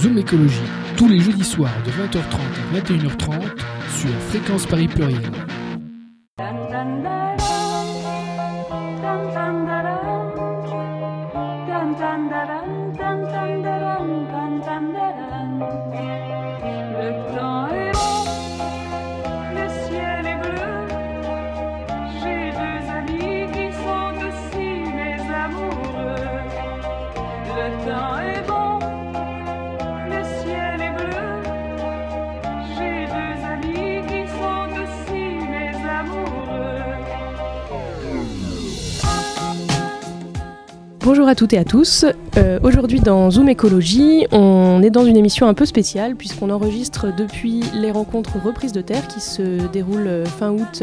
Zoom Écologie, tous les jeudis soirs de 20h30 à 21h30 sur Fréquence Paris Pluriel. Bonjour à toutes et à tous. Euh, Aujourd'hui dans Zoom Écologie, on est dans une émission un peu spéciale puisqu'on enregistre depuis les rencontres reprises de terre qui se déroulent euh, fin août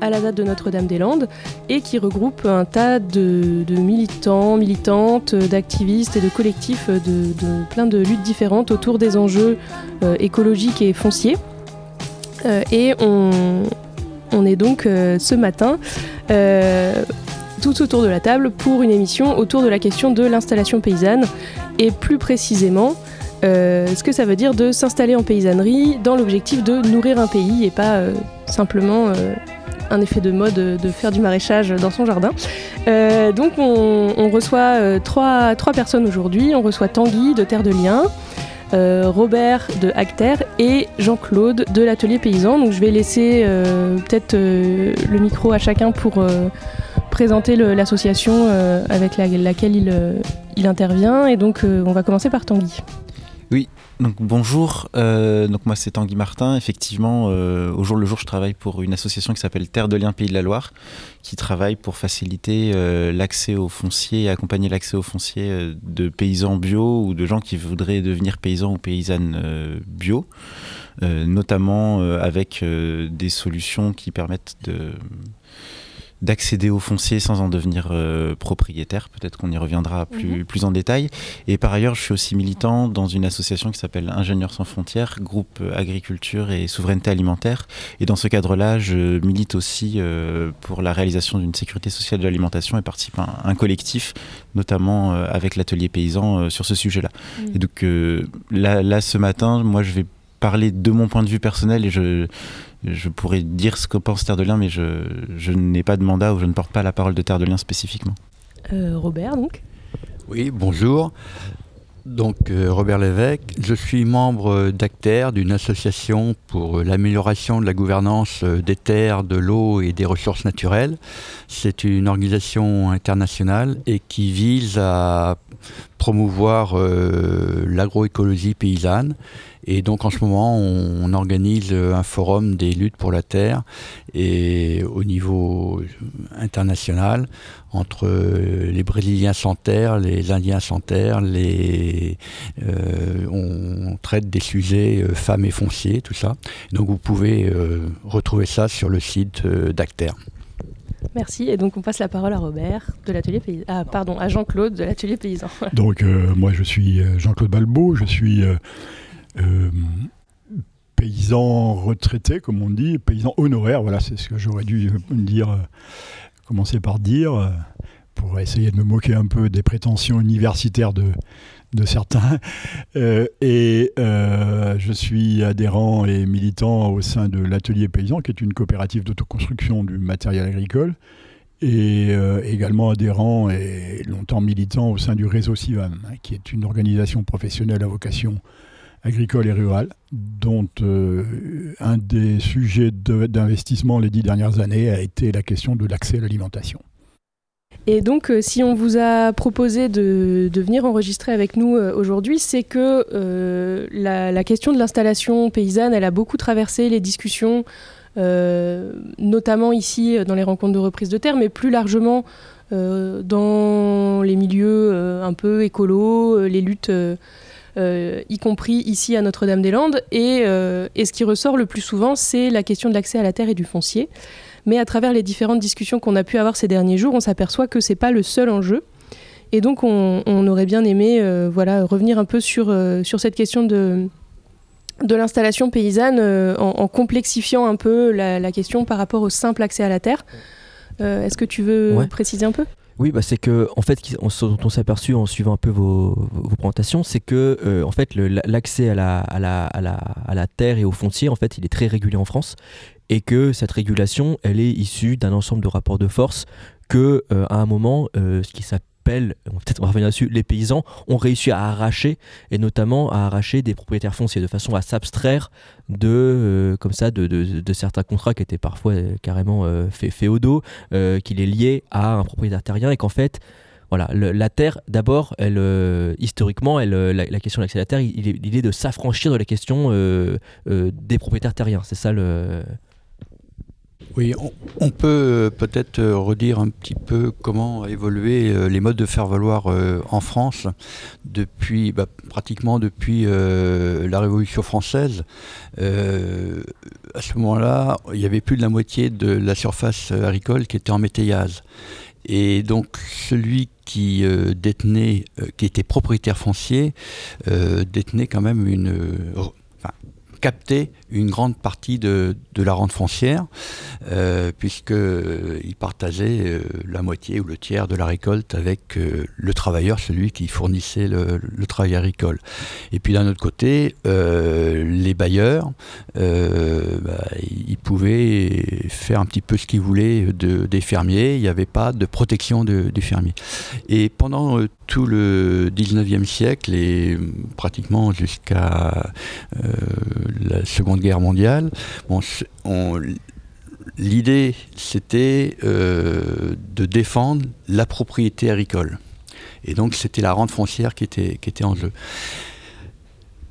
à la date de Notre-Dame-des-Landes et qui regroupent un tas de, militants, militantes, d'activistes et de collectifs de, plein de luttes différentes autour des enjeux euh, écologiques et fonciers. Et on, est donc ce matin tout autour de la table pour une émission autour de la question de l'installation paysanne et plus précisément euh, ce que ça veut dire de s'installer en paysannerie dans l'objectif de nourrir un pays et pas euh, simplement euh, un effet de mode de faire du maraîchage dans son jardin. Donc on, on reçoit trois, trois personnes aujourd'hui. On reçoit Tanguy de Terre de Liens, Robert de Acter et Jean-Claude de l'Atelier Paysan. Donc je vais laisser peut-être le micro à chacun pour présenter l'association euh, avec la- laquelle il, euh, il intervient. Et donc euh, on va commencer par Tanguy. Donc bonjour, donc moi c'est Tanguy Martin. Effectivement, au jour le jour, je travaille pour une association qui s'appelle Terre de Liens Pays de la Loire, qui travaille pour faciliter l'accès au foncier et accompagner l'accès au foncier de paysans bio ou de gens qui voudraient devenir paysans ou paysannes bio, notamment avec des solutions qui permettent de d'accéder au foncier sans en devenir euh, propriétaire. Peut-être qu'on y reviendra plus, plus en détail. Et par ailleurs, je suis aussi militant dans une association qui s'appelle Ingénieurs sans frontières, groupe euh, agriculture et souveraineté alimentaire. Et dans ce cadre-là, je milite aussi euh, pour la réalisation d'une sécurité sociale de l'alimentation et participe à un, un collectif, notamment euh, avec l'atelier paysan sur ce sujet-là. Et donc là, là, ce matin, moi, je vais parler de mon point de vue personnel et je, je pourrais dire ce que pense Terre de Liens, mais je, je n'ai pas de mandat ou je ne porte pas la parole de Terre de Liens spécifiquement. Euh, Robert donc. Oui, bonjour. Donc euh, Robert Lévesque, je suis membre d'ACTER, d'une association pour l'amélioration de la gouvernance euh, des terres, de l'eau et des ressources naturelles. C'est une organisation internationale et qui vise à promouvoir euh, l'agroécologie paysanne. Et donc en ce moment, on, on organise euh, un forum des luttes pour la terre et au niveau international entre euh, les Brésiliens sans terre, les Indiens sans terre, les, euh, on traite des sujets euh, femmes et fonciers, tout ça. Donc vous pouvez euh, retrouver ça sur le site euh, d'Acter. Merci. Et donc on passe la parole à Robert de l'Atelier Paysan. Ah pardon, à Jean-Claude de l'Atelier Paysan. Donc, euh, moi, je suis Jean-Claude Balbeau, je suis euh, euh, paysan retraité, comme on dit, paysan honoraire, voilà, c'est ce que j'aurais dû euh, dire, euh, commencer par dire, pour essayer de me moquer un peu des prétentions universitaires de, certains. Et je suis adhérent et militant au sein de l'Atelier Paysan, qui est une coopérative d'autoconstruction du matériel agricole et également adhérent et longtemps militant au sein du réseau CIVAM, qui est une organisation professionnelle à vocation agricole et rurale, dont euh, un des sujets d'investissement les dix dernières années a été la question de l'accès à l'alimentation. Et donc, euh, si on vous a proposé de, venir enregistrer avec nous euh, aujourd'hui, c'est que la, la question de l'installation paysanne, elle a beaucoup traversé les discussions, notamment ici dans les rencontres de reprise de terre, mais plus largement dans les milieux un peu écolos, les luttes, y compris ici à Notre-Dame-des-Landes. Et, euh, et ce qui ressort le plus souvent, c'est la question de l'accès à la terre et du foncier. Mais à travers les différentes discussions qu'on a pu avoir ces derniers jours, on s'aperçoit que c'est pas le seul enjeu. Et donc, on, on aurait bien aimé euh, voilà, revenir un peu sur, euh, sur cette question de, de l'installation paysanne euh, en, en complexifiant un peu la, la question par rapport au simple accès à la terre. Euh, Est-ce que tu veux Ouais. préciser un peu? Oui, bah, c'est que en fait, ce dont on s'est aperçu en suivant un peu vos, vos présentations, c'est que euh, en fait, l'accès à la, à, la, à, la, à la terre et aux fonciers, en fait, il est très régulé en France, et que cette régulation, elle est issue d'un ensemble de rapports de force que, euh, à un moment, euh, ce qui s'appelle, peut-être revenir dessus, les paysans ont réussi à arracher, et notamment à arracher des propriétaires fonciers de façon à s'abstraire de, euh, comme ça, de, certains contrats qui étaient parfois euh, carrément euh, fé- féodaux, qu'il est lié à un propriétaire terrien et qu'en fait, voilà, la terre, d'abord, elle, historiquement, elle, la, question de l'accès à la terre, il, est, de s'affranchir de la question des propriétaires terriens. C'est ça le. Oui, on, peut euh, peut-être euh, redire un petit peu comment a évolué euh, les modes de faire valoir en France depuis bah, pratiquement depuis la Révolution française. À ce moment-là, il y avait plus de la moitié de la surface agricole qui était en métayase. Et donc celui qui détenait, qui était propriétaire foncier, détenait quand même une, captait une grande partie de, de la rente foncière, euh, puisqu'il partageait euh, la moitié ou le tiers de la récolte avec euh, le travailleur, celui qui fournissait le, travail agricole. Et puis d'un autre côté, euh, les bailleurs, euh, bah, ils pouvaient faire un petit peu ce qu'ils voulaient de, des fermiers, il n'y avait pas de protection de- des fermiers. Et pendant euh, tout le 19e siècle et euh, pratiquement jusqu'à euh, la Seconde Guerre mondiale, bon, l'idée c'était euh, de défendre la propriété agricole. Et donc c'était la rente foncière qui était, en jeu.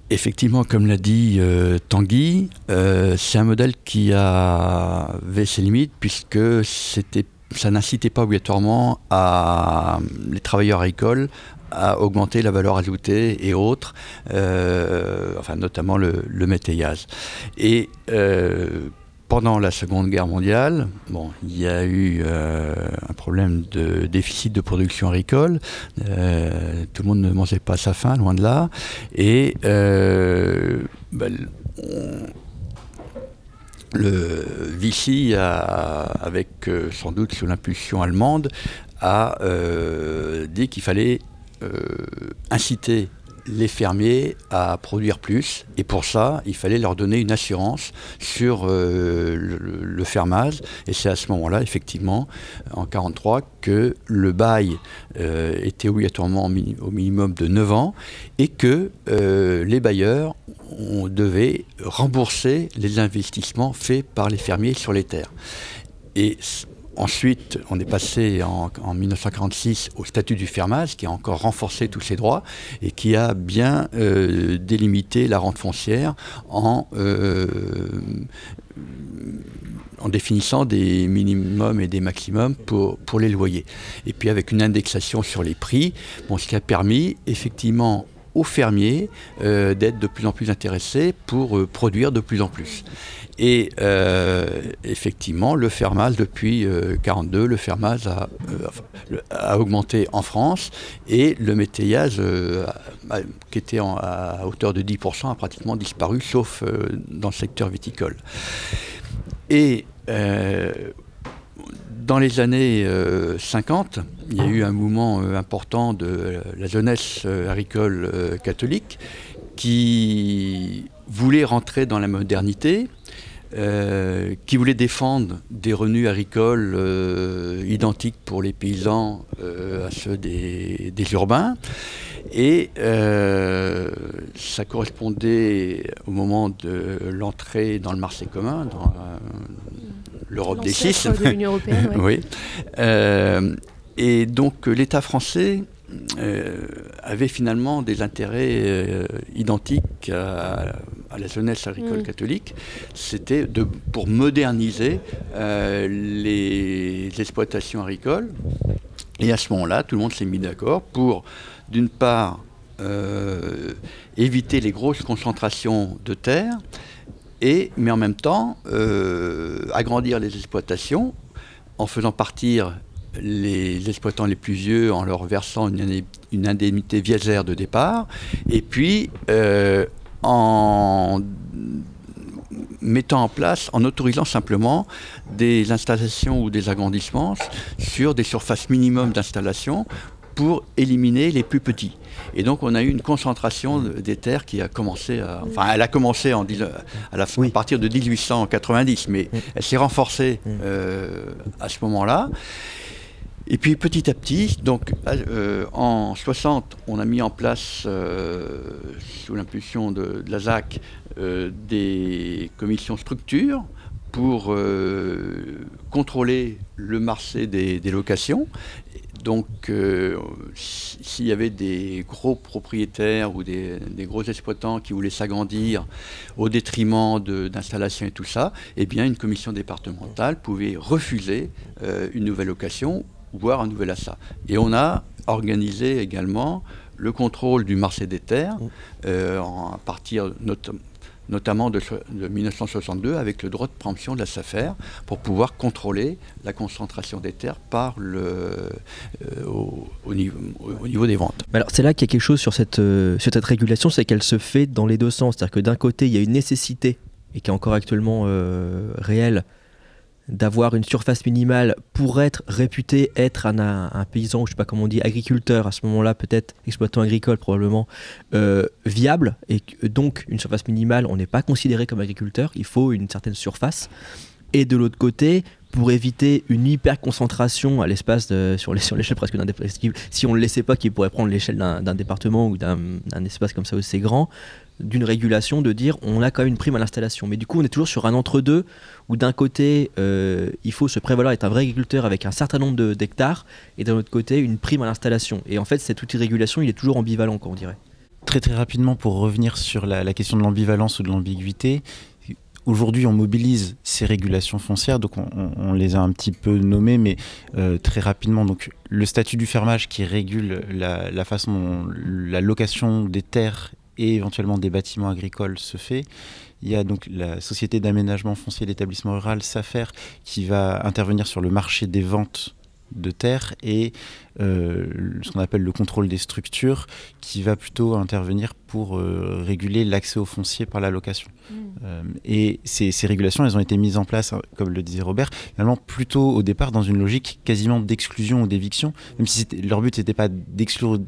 Effectivement, comme l'a dit euh, Tanguy, euh, c'est un modèle qui avait ses limites puisque ça n'incitait pas obligatoirement à les travailleurs agricoles à augmenter la valeur ajoutée et autres, euh, enfin notamment le, le métayage. Et euh, pendant la Seconde Guerre mondiale, bon, il y a eu euh, un problème de déficit de production agricole. Tout le monde ne mangeait pas sa faim, loin de là. Et ben, le Vichy, a, avec sans doute sous l'impulsion allemande, a dit qu'il fallait inciter les fermiers à produire plus. Et pour ça, il fallait leur donner une assurance sur euh, le, fermage. Et c'est à ce moment-là, effectivement, en 1943, que le bail euh, était obligatoirement au, mini- au minimum de 9 ans et que euh, les bailleurs on devait rembourser les investissements faits par les fermiers sur les terres. Et ensuite, on est passé en, en 1946 au statut du fermage, qui a encore renforcé tous ces droits et qui a bien euh, délimité la rente foncière en, euh, en définissant des minimums et des maximums pour, pour les loyers. Et puis avec une indexation sur les prix, bon, ce qui a permis effectivement aux fermiers euh, d'être de plus en plus intéressés pour euh, produire de plus en plus. Et euh, effectivement, le fermage, depuis 1942, le fermage a, a augmenté en France et le métayage, qui était en- à hauteur de 10%, a pratiquement disparu, sauf dans le secteur viticole. Et dans les années euh, 50, il y a eu un mouvement euh, important de euh, la jeunesse euh, agricole euh, catholique qui voulait rentrer dans la modernité, euh, qui voulait défendre des revenus agricoles euh, identiques pour les paysans euh, à ceux des, des urbains. Et ça correspondait au moment de l'entrée dans le marché commun, dans l'Europe des six. De l'Union européenne, ouais. oui. Et donc l'État français avait finalement des intérêts identiques à, à la jeunesse agricole Mm. catholique. C'était pour moderniser euh, les exploitations agricoles. Et à ce moment-là, tout le monde s'est mis d'accord pour, d'une part, euh, éviter les grosses concentrations de terres, et, mais en même temps, euh, agrandir les exploitations en faisant partir les exploitants les plus vieux en leur versant une, indemnité viagère de départ, et puis euh, en mettant en place, en autorisant simplement des installations ou des agrandissements sur des surfaces minimum d'installation pour éliminer les plus petits. Et donc on a eu une concentration de- des terres qui a commencé à... Enfin, elle a commencé en, dix- à, la, à partir de 1890, mais elle s'est renforcée euh, à ce moment-là. Et puis petit à petit, donc euh, en 60, on a mis en place, euh, sous l'impulsion de, de la ZAC, euh, des commissions structures pour euh, contrôler le marché des, locations. Donc, euh, si- s'il y avait des gros propriétaires ou des, des gros exploitants qui voulaient s'agrandir au détriment d'installations et tout ça, eh bien, une commission départementale pouvait refuser euh, une nouvelle location, voire un nouvel achat. Et on a organisé également le contrôle du marché des terres euh, en- à partir not- notamment de, so- de 1962 avec le droit de préemption de la SAFER pour pouvoir contrôler la concentration des terres par le, euh, au, au niveau, au- au niveau des ventes. Mais alors c'est là qu'il y a quelque chose sur cette, euh, sur cette régulation, c'est qu'elle se fait dans les deux sens. C'est-à-dire que d'un côté, il y a une nécessité, et qui est encore actuellement euh, réelle, d'avoir une surface minimale pour être réputé être un, paysan, ou je sais pas comment on dit, agriculteur, à ce moment-là peut-être exploitant agricole probablement, euh, viable, et donc une surface minimale, on n'est pas considéré comme agriculteur, il faut une certaine surface. Et de l'autre côté, pour éviter une hyper concentration à l'espace sur l'échelle presque d'un département, si on ne le laissait pas, qu'il pourrait prendre l'échelle d'un département ou d'un d'un espace comme ça aussi grand, d'une régulation de dire on a quand même une prime à l'installation. Mais du coup, on est toujours sur un entre-deux où d'un côté, euh, il faut se prévaloir d'être un vrai agriculteur avec un certain nombre d'hectares et d'un autre côté, une prime à l'installation. Et en fait, cet outil de régulation, il est toujours ambivalent, quoi, on dirait. Très très rapidement pour revenir sur la, question de l'ambivalence ou de l'ambiguïté. Aujourd'hui, on mobilise ces régulations foncières, donc on, on- on les a un petit peu nommées, mais euh, très rapidement. Donc, le statut du fermage qui régule la, la façon dont la location des terres et éventuellement des bâtiments agricoles se fait. Il y a donc la société d'aménagement foncier d'établissement rural, SAFER, qui va intervenir sur le marché des ventes de terres et ce qu'on appelle le contrôle des structures, qui va plutôt intervenir pour euh, réguler l'accès au foncier par la location. Euh, et ces, ces régulations, elles ont été mises en place, hein, comme le disait Robert, finalement plutôt au départ dans une logique quasiment d'exclusion ou d'éviction, même si leur but n'était pas d'exclure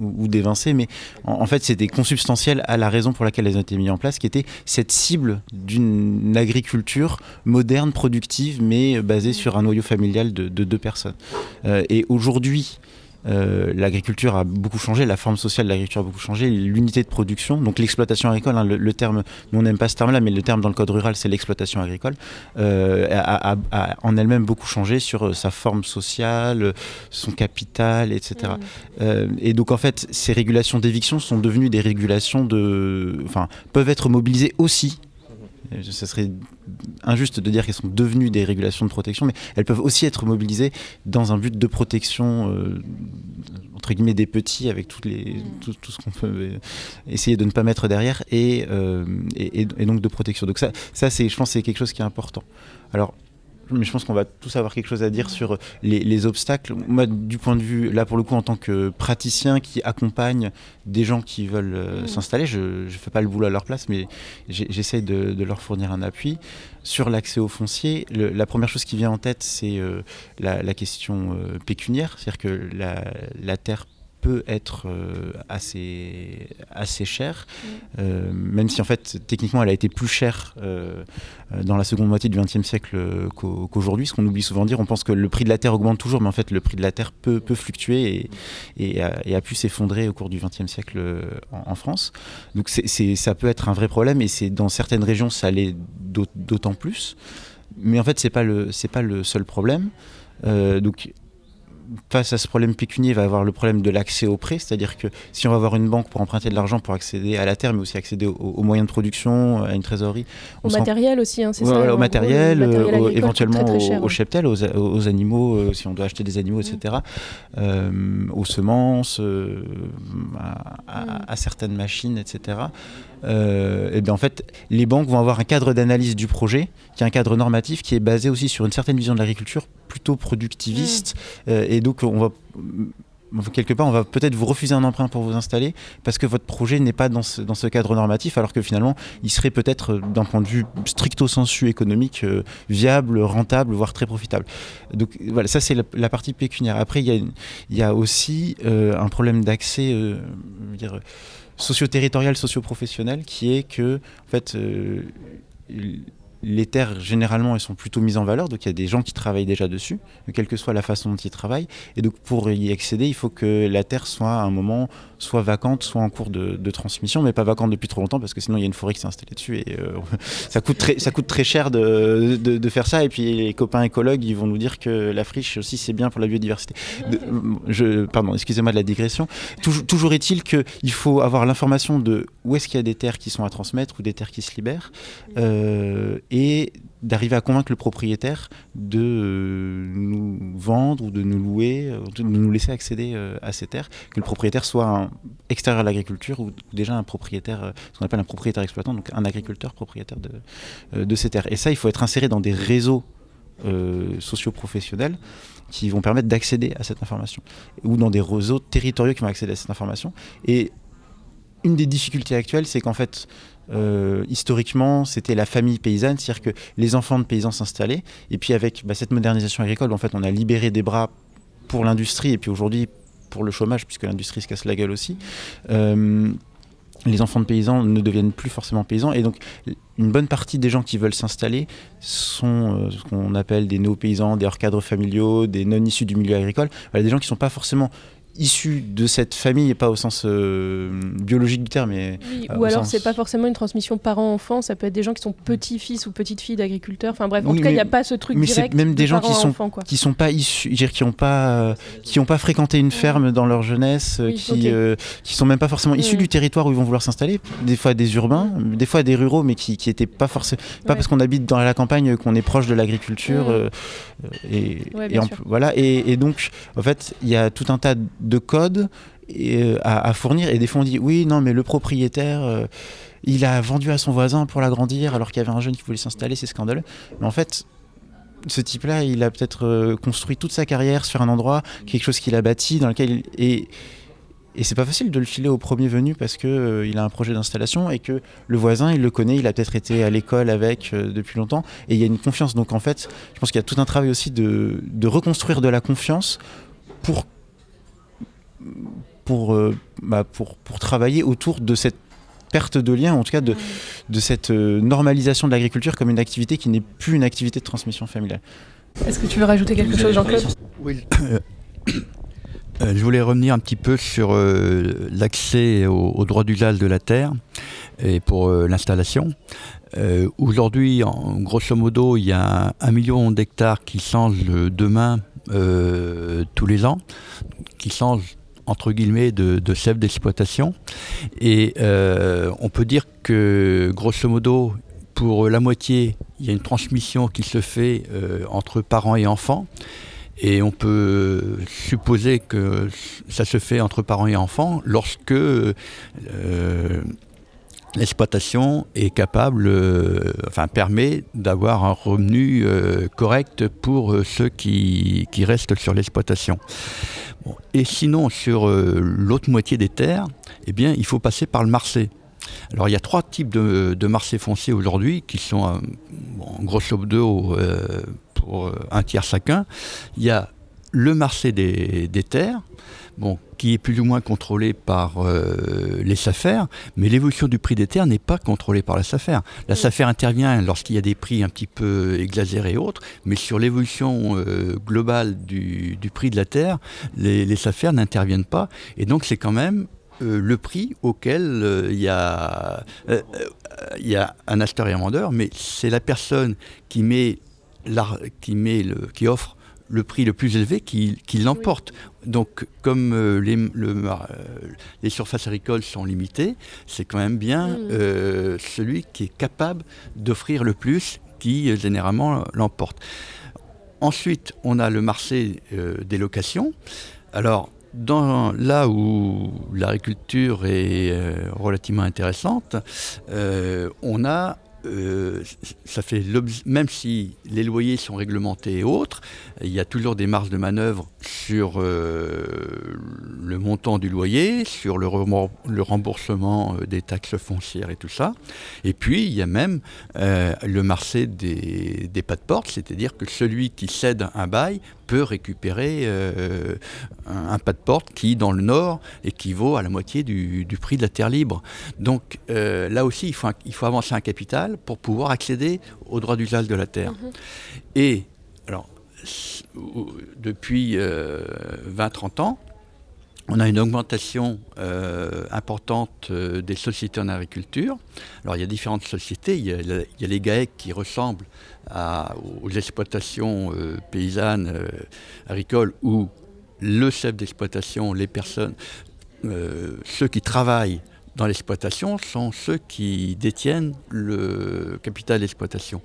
ou, ou d'évincer, mais en, en fait c'était consubstantiel à la raison pour laquelle elles ont été mises en place, qui était cette cible d'une agriculture moderne, productive, mais basée sur un noyau familial de, de deux personnes. Euh, et aujourd'hui, euh, l'agriculture a beaucoup changé, la forme sociale de l'agriculture a beaucoup changé, l'unité de production, donc l'exploitation agricole, hein, le, le terme, nous on n'aime pas ce terme-là, mais le terme dans le code rural c'est l'exploitation agricole, euh, a, a- a en elle-même beaucoup changé sur euh, sa forme sociale, son capital, etc. Euh, et donc en fait, ces régulations d'éviction sont devenues des régulations de, enfin, peuvent être mobilisées aussi. Ça serait injuste de dire qu'elles sont devenues des régulations de protection, mais elles peuvent aussi être mobilisées dans un but de protection euh, entre guillemets des petits avec tout, ce qu'on peut euh, essayer de ne pas mettre derrière et, euh, donc de protection. Donc ça, je pense, c'est quelque chose qui est important. Alors, mais je pense qu'on va tous avoir quelque chose à dire sur les, les obstacles. Moi, du point de vue, là pour le coup, en tant que praticien qui accompagne des gens qui veulent euh, s'installer, je ne fais pas le boulot à leur place, mais j'essaye de, de leur fournir un appui. Sur l'accès au foncier, le- la première chose qui vient en tête, c'est euh, la, la question euh, pécuniaire, c'est-à-dire que la, la terre peut être euh, assez, assez chère, euh, même si en fait techniquement elle a été plus chère euh, dans la seconde moitié du XXe siècle qu'au- qu'aujourd'hui, ce qu'on oublie souvent de dire, on pense que le prix de la terre augmente toujours, mais en fait le prix de la terre peut, peut fluctuer et, et a, et a pu s'effondrer au cours du XXe siècle en, en France. Donc ça peut être un vrai problème et c'est dans certaines régions ça l'est d'aut- d'autant plus. Mais en fait c'est pas le c'est pas le seul problème. Euh, donc face à ce problème pécunier, il va y avoir le problème de l'accès au prêt, c'est-à-dire que si on va avoir une banque pour emprunter de l'argent pour accéder à la terre, mais aussi accéder aux, aux moyens de production, à une trésorerie, Au matériel aussi, hein, c'est Ouais, ça voilà, au matériel, euh, au- éventuellement très, très cher, au, cheptel, aux, aux animaux, euh, si on doit acheter des animaux, etc., euh, aux semences, à, à- à certaines machines, etc. Euh, et bien en fait, les banques vont avoir un cadre d'analyse du projet, qui est un cadre normatif qui est basé aussi sur une certaine vision de l'agriculture plutôt productiviste. Euh, et donc, on va quelque part, on va peut-être vous refuser un emprunt pour vous installer parce que votre projet n'est pas dans ce, cadre normatif, alors que finalement, il serait peut-être, euh, d'un point de vue stricto sensu économique, euh, viable, rentable, voire très profitable. Donc voilà, ça c'est la, partie pécuniaire. Après, il y a, aussi euh, un problème d'accès socio-territorial, socio-professionnel, qui est que, en fait, les terres, généralement, elles sont plutôt mises en valeur, donc il y a des gens qui travaillent déjà dessus, quelle que soit la façon dont ils travaillent. Et donc pour y accéder, il faut que la terre soit à un moment soit vacante, soit en cours de, transmission, mais pas vacante depuis trop longtemps, parce que sinon il y a une forêt qui s'est installée dessus et euh, ça, coûte très, ça coûte très cher de, de- faire ça. Et puis les copains écologues, ils vont nous dire que la friche aussi c'est bien pour la biodiversité. Je, pardon, excusez-moi de la digression. Toujours, toujours est-il qu'il faut avoir l'information de où est-ce qu'il y a des terres qui sont à transmettre ou des terres qui se libèrent, euh, et d'arriver à convaincre le propriétaire de euh, nous vendre ou de nous louer, euh, de nous laisser accéder euh, à ces terres, que le propriétaire soit extérieur à l'agriculture ou déjà un propriétaire, ce qu'on appelle un propriétaire exploitant, donc un agriculteur propriétaire de, de ces terres. Et ça, il faut être inséré dans des réseaux euh, socio-professionnels qui vont permettre d'accéder à cette information, ou dans des réseaux territoriaux qui vont accéder à cette information. Et une des difficultés actuelles, c'est qu'en fait, euh, historiquement, c'était la famille paysanne, c'est-à-dire que les enfants de paysans s'installaient, et puis avec bah, cette modernisation agricole, en fait, on a libéré des bras pour l'industrie, et puis aujourd'hui pour le chômage, puisque l'industrie se casse la gueule aussi. Euh, les enfants de paysans ne deviennent plus forcément paysans, et donc une bonne partie des gens qui veulent s'installer sont euh, ce qu'on appelle des néo-paysans, des hors-cadres familiaux, des non issus du milieu agricole, voilà, des gens qui ne sont pas forcément issus de cette famille, et pas au sens euh, biologique du terme, mais Oui, Euh, ou alors sens- c'est pas forcément une transmission parent-enfant, ça peut être des gens qui sont petits-fils ou petites-filles d'agriculteurs. Enfin bref, en Oui, tout cas, il n'y a mais- pas ce truc mais c'est direct. même de des gens qui sont- quoi. qui sont pas issus, dire, qui ont pas, euh, qui ont pas fréquenté une ferme dans leur jeunesse, Oui, qui, ok. euh, qui sont même pas forcément issus Mm. du territoire où ils vont vouloir s'installer. Des fois des urbains, des fois des ruraux, mais qui, qui étaient pas forcément, pas Ouais. parce qu'on habite dans la campagne qu'on est proche de l'agriculture. Mm. et, Ouais, et bien en- sûr. voilà. Et, et donc, en fait, il y a tout un tas de codes et, euh, à, fournir. Et des fois, on dit oui, non, mais le propriétaire. euh, il a vendu à son voisin pour l'agrandir alors qu'il y avait un jeune qui voulait s'installer, c'est scandaleux. Mais en fait, ce type-là, il a peut-être euh, construit toute sa carrière sur un endroit, quelque chose qu'il a bâti, dans lequel il... Et, et c'est pas facile de le filer au premier venu parce que euh, il a un projet d'installation et que le voisin, il le connaît, il a peut-être été à l'école avec depuis longtemps et il y a une confiance. Donc en fait, je pense qu'il y a tout un travail aussi de, de reconstruire de la confiance pour pour, euh, bah, pour pour travailler autour de cette perte de lien, en tout cas de, de cette euh, normalisation de l'agriculture comme une activité qui n'est plus une activité de transmission familiale. Est-ce que tu veux rajouter quelque chose, Jean-Claude? Oui. Euh, je voulais revenir un petit peu sur euh, l'accès au, au droit d'usage de la terre et pour euh, l'installation. Euh, Aujourd'hui, en- grosso modo, il y a un million d'hectares qui changent de main euh, tous les ans, qui changent entre guillemets de, de d'exploitation. Et euh, on peut dire que grosso modo, pour la moitié, il y a une transmission qui se fait euh, entre parents et enfants. Et on peut supposer que ça se fait entre parents et enfants lorsque euh, l'exploitation est capable, euh, enfin permet d'avoir un revenu euh, correct pour euh, ceux qui, restent sur l'exploitation. Et sinon, sur l'autre moitié des terres, eh bien, il faut passer par le marché. Alors il y a trois types de, de marchés aujourd'hui qui sont bon, grosso modo pour un tiers chacun. Il y a le marché des terres, bon, qui est plus ou moins contrôlé par euh, les SAFER, mais l'évolution du prix des terres n'est pas contrôlée par la SAFER. La SAFER intervient lorsqu'il y a des prix un petit peu exagérés et autres, mais sur l'évolution euh, globale du, du, prix de la terre, les, les SAFER n'interviennent pas, et donc c'est quand même euh, le prix auquel il y, a, y a un acheteur et un vendeur, mais c'est la personne qui met, qui, met le, qui offre le prix le plus élevé qui, qui l'emporte. Oui. Donc, comme euh, les, le, euh, les, surfaces agricoles sont limitées, c'est quand même bien mmh. euh, celui qui est capable d'offrir le plus qui, généralement, l'emporte. Ensuite, on a le marché des locations. Alors, dans, là où l'agriculture est relativement intéressante, on a euh, ça fait même si les loyers sont réglementés et autres, il y a toujours des marges de manœuvre sur euh, le montant du loyer, sur le, le remboursement euh, des taxes foncières et tout ça. Et puis il y a même le marché des, des pas de porte, c'est-à-dire que celui qui cède un bail peut récupérer un, pas de porte qui, dans le nord, équivaut à la moitié du, prix de la terre libre. Donc là aussi, il faut, il faut avancer un capital pour pouvoir accéder au droit d'usage de la terre. Mhm. Et alors, depuis 20-30 euh, ans, on a une augmentation euh, importante euh, des sociétés en agriculture. Alors il y a différentes sociétés. Il y a, les GAEC qui ressemblent aux exploitations paysannes agricoles où le chef d'exploitation, les personnes, ceux qui travaillent dans l'exploitation sont ceux qui détiennent le capital d'exploitation.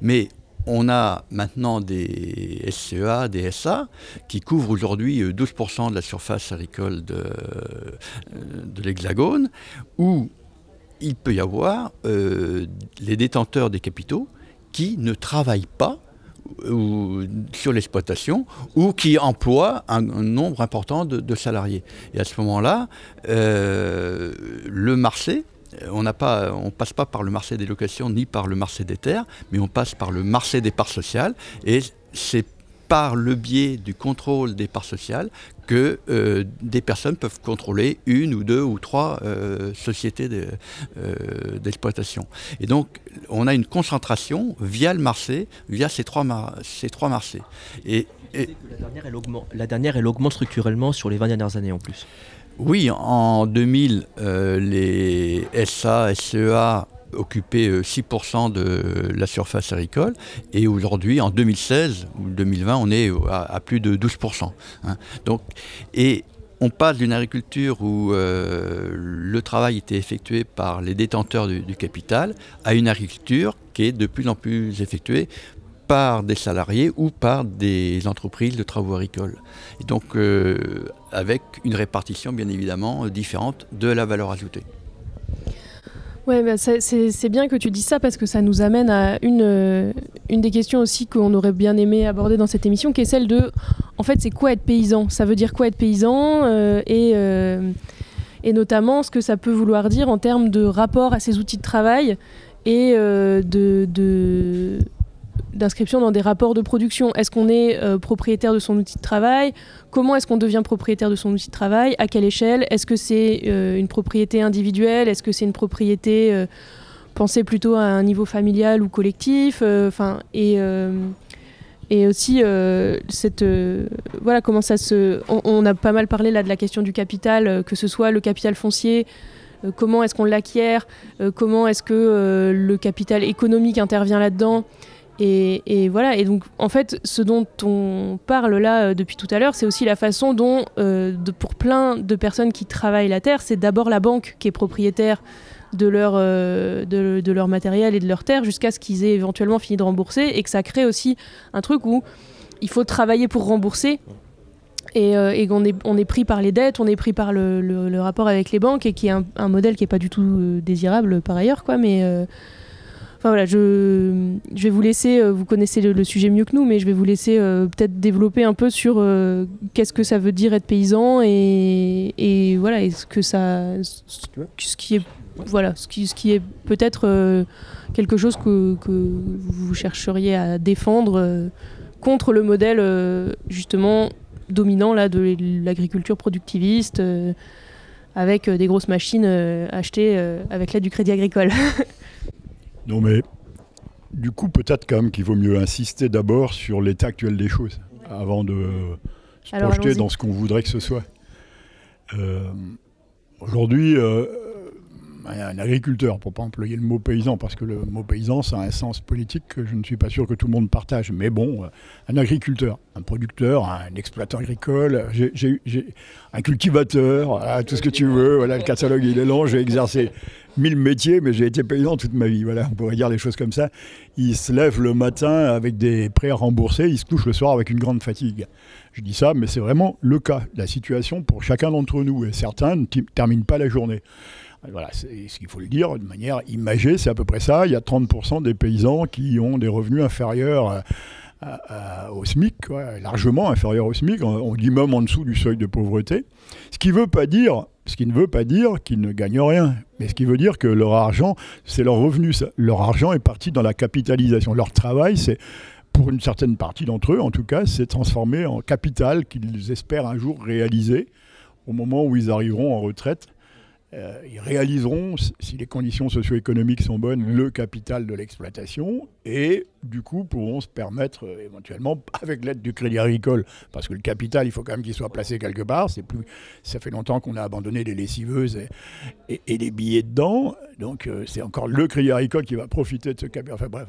Mais on a maintenant des SCEA, des SA, qui couvrent aujourd'hui 12% euh, de la surface agricole de, euh, l'Hexagone, où il peut y avoir euh, les détenteurs des capitaux qui ne travaillent pas ou, sur l'exploitation ou qui emploient un, nombre important de, salariés. Et à ce moment-là, euh, le marché, on ne passe pas par le marché des locations ni par le marché des terres, mais on passe par le marché des parts sociales. Et c'est par le biais du contrôle des parts sociales que euh, des personnes peuvent contrôler une ou deux ou trois euh, sociétés euh, d'exploitation. Et donc, on a une concentration via le marché, via ces trois, ces trois marchés. Et, la, dernière, elle augmente, la dernière, elle augmente structurellement sur les 20 dernières années en plus. Oui, en 2000, les SA, SEA occupait 6% de la surface agricole. Et aujourd'hui, en 2016 ou 2020, on est à, plus de 12%. Hein. Et on passe d'une agriculture où euh, le travail était effectué par les détenteurs du, capital à une agriculture qui est de plus en plus effectuée par des salariés ou par des entreprises de travaux agricoles. Donc euh, avec une répartition bien évidemment différente de la valeur ajoutée. Ouais, bah, c'est bien que tu dises ça parce que ça nous amène à une, euh, une des questions aussi qu'on aurait bien aimé aborder dans cette émission, qui est celle de, en fait, c'est quoi être paysan? Ça veut dire quoi être paysan euh, et, euh, et notamment ce que ça peut vouloir dire en termes de rapport à ses outils de travail et de, de d'inscription dans des rapports de production. Est-ce qu'on est, euh, propriétaire de son outil de travail? Comment est-ce qu'on devient propriétaire de son outil de travail? À quelle échelle? Est-ce que c'est euh, une propriété individuelle? Est-ce que c'est une propriété euh, pensée plutôt à un niveau familial ou collectif? Enfin et et aussi cette voilà comment ça se on, on, a pas mal parlé là de la question du capital que ce soit le capital foncier comment est-ce qu'on l'acquiert? Comment est-ce que le capital économique intervient là-dedans? Et, voilà, et donc en fait, ce dont on parle là euh, depuis tout à l'heure, c'est aussi la façon dont, euh, pour plein de personnes qui travaillent la terre, c'est d'abord la banque qui est propriétaire de leur, euh, de, leur matériel et de leur terre jusqu'à ce qu'ils aient éventuellement fini de rembourser, et que ça crée aussi un truc où il faut travailler pour rembourser. Et, qu'on est, on est pris par les dettes, on est pris par le, rapport avec les banques, et qui est un, modèle qui n'est pas du tout désirable par ailleurs, quoi, mais Enfin voilà, je, je vais vous laisser, euh, vous connaissez le, sujet mieux que nous, mais je vais vous laisser euh, peut-être développer un peu sur euh, qu'est-ce que ça veut dire être paysan et, et voilà, est-ce que ça, ce qui est, voilà, ce qui, ce qui est peut-être quelque chose que, que, vous chercheriez à défendre contre le modèle justement dominant là de l'agriculture productiviste avec des grosses machines achetées avec l'aide du crédit agricole. Non, mais du coup, peut-être quand même qu'il vaut mieux insister d'abord sur l'état actuel des choses avant de se projeter dans ce qu'on voudrait que ce soit. Euh, aujourd'hui, euh, un agriculteur, pour pas employer le mot paysan, parce que le mot paysan, ça a un sens politique que je ne suis pas sûr que tout le monde partage. Mais bon, euh, un agriculteur, un producteur, un exploitant agricole, j'ai un cultivateur, tout ce que tu veux. Voilà, le catalogue il est long. J'ai exercé mille métiers, mais j'ai été paysan toute ma vie. Voilà, on pourrait dire les choses comme ça. Il se lève le matin avec des prêts à rembourser, il se couche le soir avec une grande fatigue. Je dis ça, mais c'est vraiment le cas, la situation pour chacun d'entre nous. Et certains ne terminent pas la journée. Voilà, ce qu'il faut le dire de manière imagée, c'est à peu près ça. Il y a 30% des paysans qui ont des revenus inférieurs à- au SMIC, largement inférieurs au SMIC, on, dit même en dessous du seuil de pauvreté. Ce qui ce qui ne veut pas dire qu'ils ne gagnent rien, mais ce qui veut dire que leur argent, c'est leur revenu, leur argent est parti dans la capitalisation. Leur travail, c'est pour une certaine partie d'entre eux, en tout cas, c'est transformé en capital qu'ils espèrent un jour réaliser au moment où ils arriveront en retraite. Euh, ils réaliseront, si les conditions socio-économiques sont bonnes, le capital de l'exploitation et du coup pourront se permettre euh, éventuellement, avec l'aide du crédit agricole, parce que le capital, il faut quand même qu'il soit placé quelque part. Plus, ça fait longtemps qu'on a abandonné les lessiveuses et, et- les billets dedans. Donc euh, c'est encore le crédit agricole qui va profiter de ce capital. Enfin bref,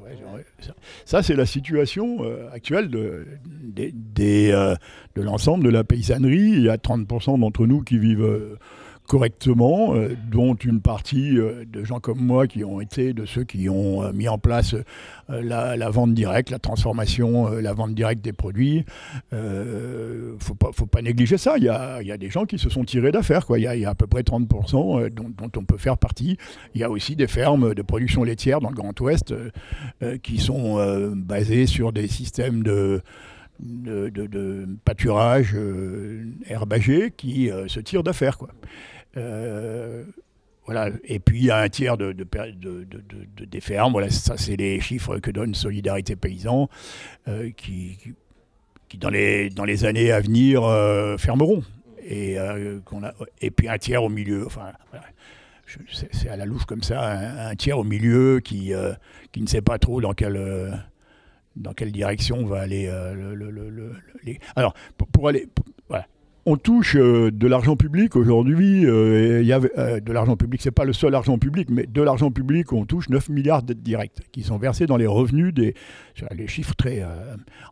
ça, c'est la situation actuelle de, l'ensemble de la paysannerie. Il y a 30% d'entre nous qui vivent correctement, euh, dont une partie euh, de gens comme moi qui ont été de ceux qui ont euh, mis en place la, vente directe, la transformation, la vente directe des produits. Faut pas, faut pas négliger ça. Il y a, il des gens qui se sont tirés d'affaires. Il y, a, il à peu près 30% euh, dont, on peut faire partie. Il y a aussi des fermes de production laitière dans le Grand Ouest qui sont basées sur des systèmes de pâturage euh, herbagé qui se tirent d'affaires. Quoi. Euh, voilà. Et puis il y a un tiers de, de, de- de- de- de- des fermes, voilà, ça c'est les chiffres que donne Solidarité Paysan, euh, qui, qui, dans, les, dans les années à venir euh, fermeront. Et, qu'on a, et puis un tiers au milieu. Enfin, c'est, à la louche comme ça, un, un tiers au milieu qui, qui ne sait pas trop dans quelle, dans quelle direction va aller le, le-. Alors, pour, aller... On touche euh, de l'argent public aujourd'hui. euh, il y avait, euh, de l'argent public, c'est pas le seul argent public, mais de l'argent public, on touche 9 milliards d'aides directes qui sont versées dans les revenus des. Les chiffres très.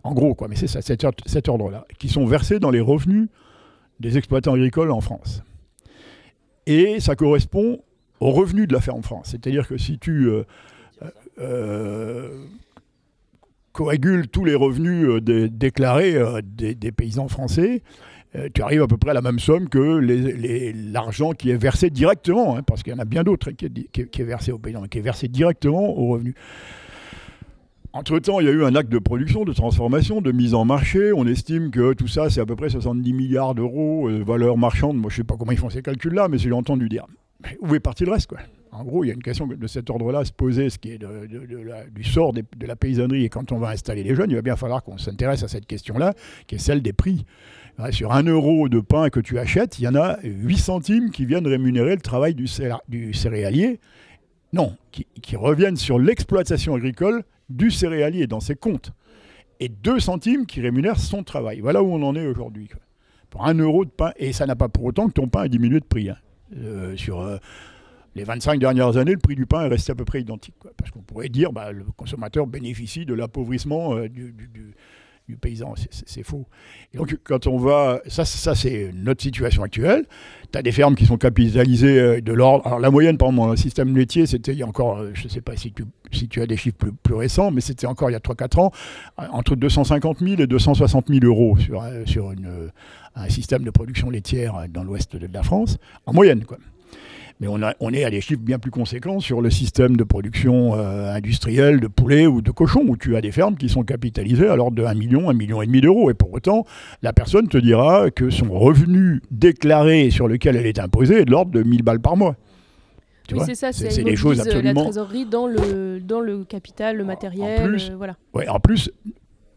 en gros, quoi, mais c'est ça, cet, ordre- cet ordre-là. Qui sont versés dans les revenus des exploitants agricoles en France. Et ça correspond aux revenus de la ferme France. C'est-à-dire que si tu. euh, euh, coagule tous les revenus dé- déclarés des paysans français, euh, tu arrives à peu près à la même somme que l'argent qui est versé directement, hein, parce qu'il y en a bien d'autres qui, qui qui est versé aux paysans, qui est versé directement aux revenus. Entre-temps, il y a eu un acte de production, de transformation, de mise en marché. On estime que tout ça, c'est à peu près 70 milliards d'euros de valeur marchande. Moi, je ne sais pas comment ils font ces calculs-là, mais j'ai entendu dire. Mais où est parti le reste En gros, il y a une question de cet ordre-là à se poser, ce qui est du sort de la paysannerie. Et quand on va installer les jeunes, il va bien falloir qu'on s'intéresse à cette question-là, qui est celle des prix. Sur un euro de pain que tu achètes, il y en a 8 centimes qui viennent rémunérer le travail du, céréalier. Non, qui, reviennent sur l'exploitation agricole du céréalier dans ses comptes. Et 2 centimes qui rémunèrent son travail. Voilà où on en est aujourd'hui. Pour un euro de pain, et ça n'a pas pour autant que ton pain a diminué de prix. hein. Euh, sur euh, les 25 dernières années, le prix du pain est resté à peu près identique. Parce qu'on pourrait dire bah, le consommateur bénéficie de l'appauvrissement euh, du- du paysan. C'est- faux. Et donc, quand on va. Ça, ça c'est notre situation actuelle. Tu as des fermes qui sont capitalisées euh, de l'ordre. Alors, la moyenne, par exemple, le système laitier, c'était il y a encore. euh, Je ne sais pas si tu, si tu as des chiffres plus, plus récents, mais c'était encore il y a 3-4 ans, euh, entre 250 000 et 260 000 euros sur, un- sur une, un système de production laitière dans l'ouest de la France, en moyenne, quoi. Mais on, a- on est à des chiffres bien plus conséquents sur le système de production euh, industrielle de poulet ou de cochon, où tu as des fermes qui sont capitalisées à l'ordre de 1 million, 1 million et demi d'euros. Et pour autant, la personne te dira que son revenu déclaré sur lequel elle est imposée est de l'ordre de 1000 balles par mois. Tu oui, vois c'est ça, c'est des choses absolument... la trésorerie dans le, dans le capital, le en matériel. plus, euh, voilà. Ouais, en plus,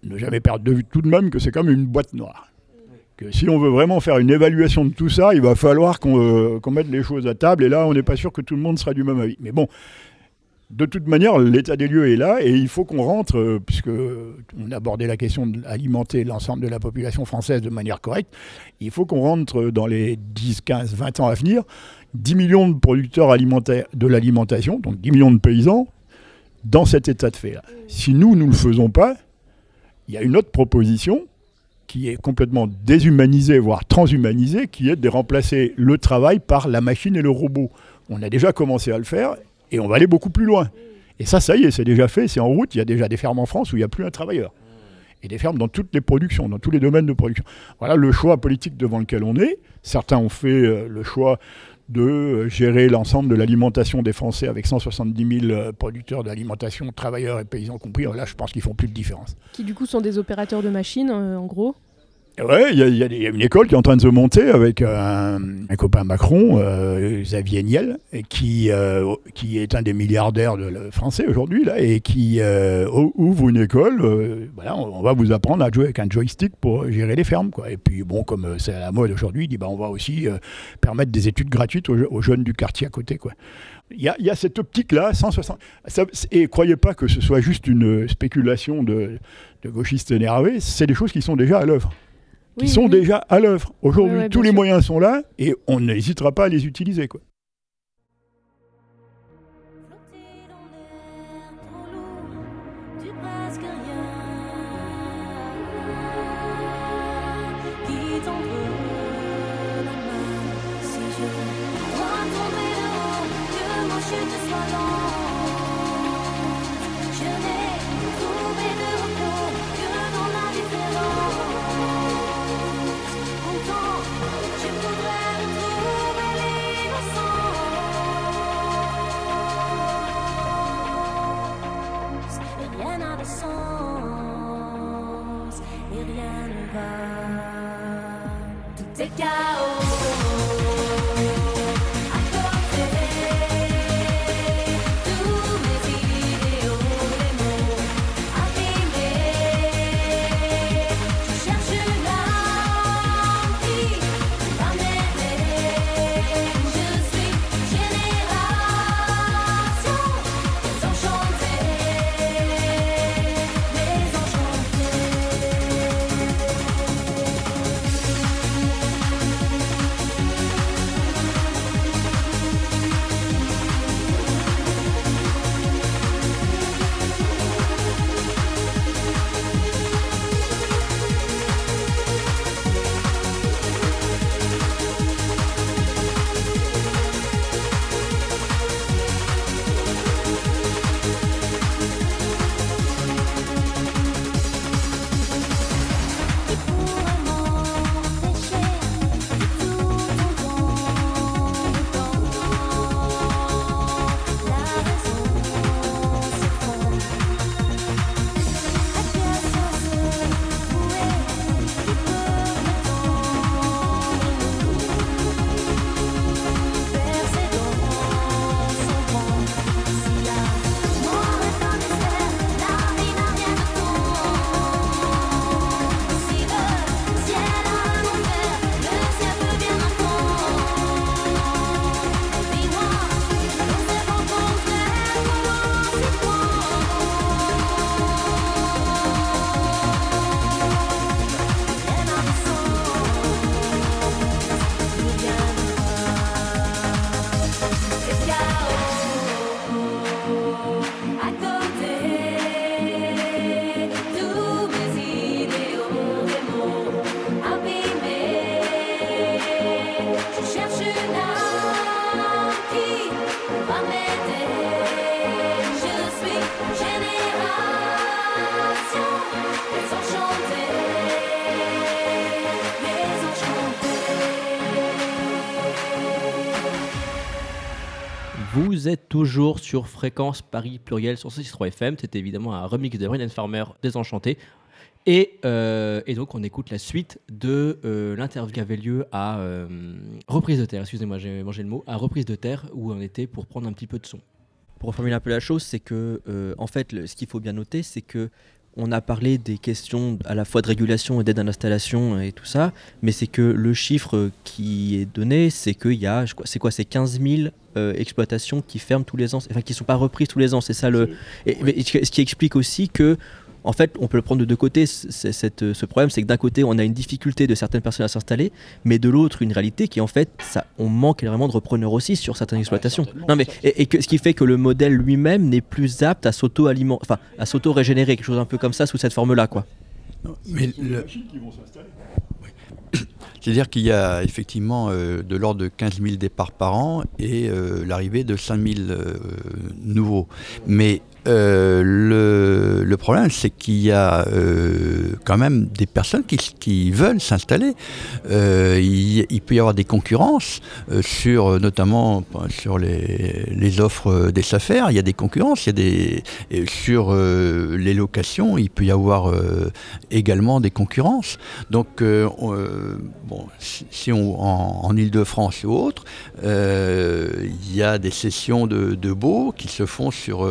ne jamais perdre de vue tout de même que c'est comme une boîte noire. Que si on veut vraiment faire une évaluation de tout ça, il va falloir qu'on euh, qu'on mette les choses à table. Et là, on n'est pas sûr que tout le monde sera du même avis. Mais bon, de toute manière, l'état des lieux est là et il faut qu'on rentre, euh, puisque on a abordé la question d'alimenter l'ensemble de la population française de manière correcte, il faut qu'on rentre dans les 10, 15, 20 ans à venir, 10 millions de producteurs alimentaires de l'alimentation, donc 10 millions de paysans, dans cet état de fait-là. Si nous, nous ne le faisons pas, il y a une autre proposition qui est complètement déshumanisée, voire transhumanisée, qui est de remplacer le travail par la machine et le robot. On a déjà commencé à le faire et on va aller beaucoup plus loin. Et ça, ça y est, c'est déjà fait, c'est en route. Il y a déjà des fermes en France où il n'y a plus un travailleur. Et des fermes dans toutes les productions, dans tous les domaines de production. Voilà le choix politique devant lequel on est. Certains ont fait euh, le choix de euh, gérer l'ensemble de l'alimentation des Français avec 170 000 euh, producteurs d'alimentation, travailleurs et paysans compris. Là, je pense qu'ils font plus de différence. Qui du coup sont des opérateurs de machines, en gros. Ouais, il y, a- une école qui est en train de se monter avec un, un copain Macron, euh, Xavier Niel, qui, euh, qui est un des milliardaires français aujourd'hui, là, et qui euh, ou- ouvre une école. euh, voilà, on, va vous apprendre à jouer avec un joystick pour gérer les fermes. Quoi. Et puis, bon, comme euh, c'est à la mode aujourd'hui, il dit bah, on va aussi euh, permettre des études gratuites aux, je- aux jeunes du quartier à côté. Quoi. Il y a, cette optique-là, 160. ça- et croyez pas que ce soit juste une spéculation de gauchistes énervés, c'est des choses qui sont déjà à l'œuvre qui Oui, sont oui. déjà à l'œuvre. Aujourd'hui, Ouais, ouais, tous les sûr. moyens sont là et on n'hésitera pas à les utiliser. Quoi. Vous êtes toujours sur Fréquence Paris Pluriel sur 63 FM. C'était évidemment un remix de Brennan Farmer Désenchanté. Et, euh, et donc, on écoute la suite de euh, l'interview qui avait lieu à euh, Reprise de Terre. Excusez-moi, j'ai mangé le mot. À Reprise de Terre, où on était pour prendre un petit peu de son. Pour reformuler un peu la chose, c'est que, en fait, ce qu'il faut bien noter, c'est que on a parlé des questions à la fois de régulation et d'aide à l'installation et tout ça, mais c'est que le chiffre qui est donné, c'est qu'il y a, c'est quoi, c'est 15 000 euh, exploitations qui ferment tous les ans, enfin qui sont pas reprises tous les ans, c'est ça le. Et, mais ce qui explique aussi que, en fait, on peut le prendre de deux côtés. c'est- cette- ce problème, c'est que d'un côté, on a une difficulté de certaines personnes à s'installer, mais de l'autre, une réalité qui, en fait, ça, on manque vraiment de repreneurs aussi sur certaines exploitations. certainement, non, mais et, et que, ce qui fait que le modèle lui-même n'est plus apte à s'auto-alimenter, enfin, à s'auto-régénérer, quelque chose un peu comme ça sous cette forme-là, quoi. Mais le- C'est-à-dire qu'il y a effectivement euh, de l'ordre de 15 000 départs par an et euh, l'arrivée de 5 000 euh, nouveaux. Mais euh, le, problème, c'est qu'il y a euh, quand même des personnes qui, veulent s'installer. Euh, il, peut y avoir des concurrences sur, notamment sur les, offres des SAFER. Il y a des concurrences. Il y a des sur les locations. Il peut y avoir également des concurrences. Donc, on, bon, si, on en, en Île-de-France ou autre, il y a des sessions de, de qui se font sur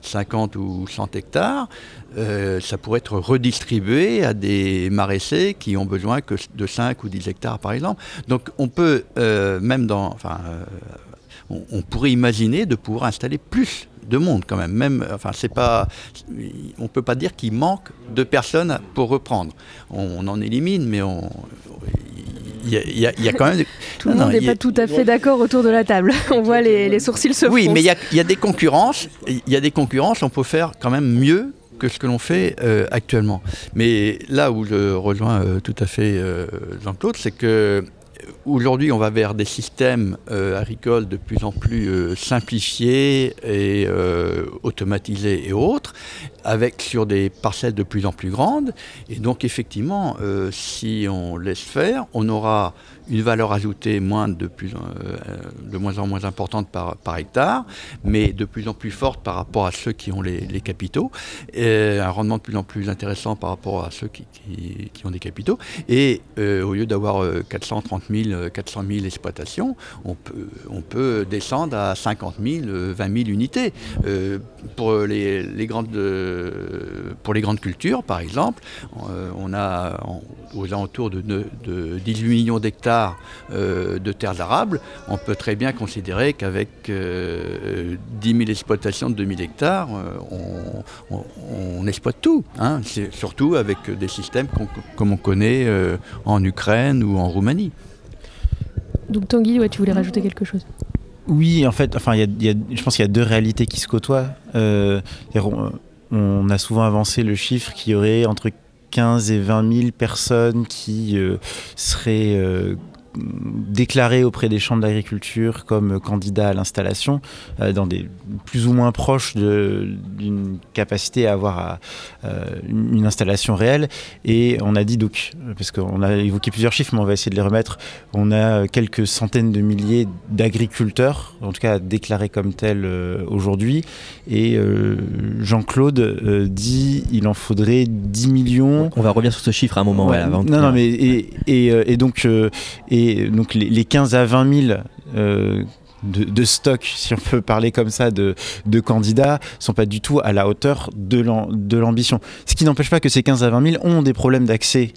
50 ou 100 hectares. Euh, ça pourrait être redistribué à des maraîchers qui ont besoin que de 5 ou 10 hectares, par exemple. Donc, on peut, euh, même dans. Enfin, euh, on, pourrait imaginer de pouvoir installer plus de monde quand même. Même, enfin, c'est pas, on peut pas dire qu'il manque de personnes pour reprendre. On, en élimine, mais on, y, y a- il y a quand même. Tout le Non, monde n'est a- pas tout à fait d'accord autour de la table. On voit les, les sourcils se Oui, mais il y a, il y a des concurrences. Il y a des concurrences. On peut faire quand même mieux que ce que l'on fait euh, actuellement. Mais là où je rejoins euh, tout à fait euh, Jean-Claude, c'est que aujourd'hui on va vers des systèmes euh, agricoles de plus en plus euh, simplifiés et euh, automatisés et autres, avec sur des parcelles de plus en plus grandes. Et donc effectivement, si on laisse faire, on aura une valeur ajoutée moins de, plus, en- euh, de moins en moins importante par, hectare, mais de plus en plus forte par rapport à ceux qui ont les, capitaux, un rendement de plus en plus intéressant par rapport à ceux qui, qui- ont des capitaux. Et euh, au lieu d'avoir euh, 430 000, euh, 400 000 exploitations, on peut, on peut descendre à 50 000, euh, 20 000 unités. Euh, pour, les, les grandes, euh, pour les grandes cultures, par exemple, euh, on a aux alentours de- de 18 millions d'hectares euh, de terres arables. On peut très bien considérer qu'avec euh, 10 000 exploitations de 2000 hectares, euh, on, on- on exploite tout. hein. Surtout avec des systèmes qu'on- comme on connaît euh, en Ukraine ou en Roumanie. Donc Tanguy, ouais, tu voulais rajouter quelque chose? Oui, en fait, enfin, il y a- il y a- je pense qu'il y a deux réalités qui se côtoient. Euh, on a souvent avancé le chiffre qu'il y aurait entre 15 et 20 000 personnes qui euh, seraient déclarées auprès des chambres d'agriculture comme candidats à l'installation, euh, dans des plus ou moins proches d'une capacité à avoir à, euh, une installation réelle. Et on a dit donc, parce qu'on a évoqué plusieurs chiffres, mais on va essayer de les remettre, on a quelques centaines de milliers d'agriculteurs, en tout cas déclarés comme tels euh, aujourd'hui. Et Jean-Claude dit il en faudrait 10 millions. On va revenir sur ce chiffre à un moment. Ouais, voilà, non, non, mais et, et, et donc, et donc les, les 15 à 20 000 euh, de, de stock, si on peut parler comme ça, de, de candidats, sont pas du tout à la hauteur de l'am- de l'ambition. Ce qui n'empêche pas que ces 15 à 20 000 ont des problèmes d'accès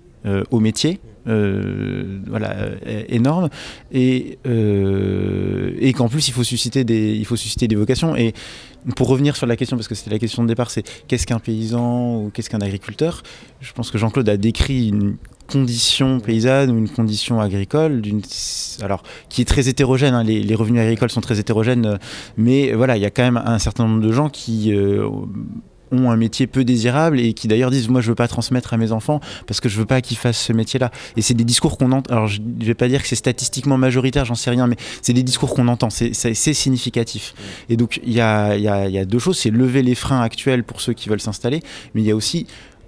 au métier. euh, voilà, euh, énorme. Et, euh, et qu'en plus il faut susciter des il faut susciter des vocations. Et pour revenir sur la question parce que c'était la question de départ c'est qu'est-ce qu'un paysan ou qu'est-ce qu'un agriculteur? Je pense que Jean-Claude a décrit une condition paysanne ou une condition agricole d'une alors qui est très hétérogène hein, les, revenus agricoles sont très hétérogènes euh, mais voilà il y a quand même un certain nombre de gens qui euh, ont un métier peu désirable et qui d'ailleurs disent moi je veux pas transmettre à mes enfants parce que je veux pas qu'ils fassent ce métier là et c'est des discours qu'on entend alors je vais pas dire que c'est statistiquement majoritaire j'en sais rien mais c'est des discours qu'on entend c'est significatif. Et donc il y a, y a deux choses c'est lever les freins actuels pour ceux qui veulent s'installer mais il y a aussi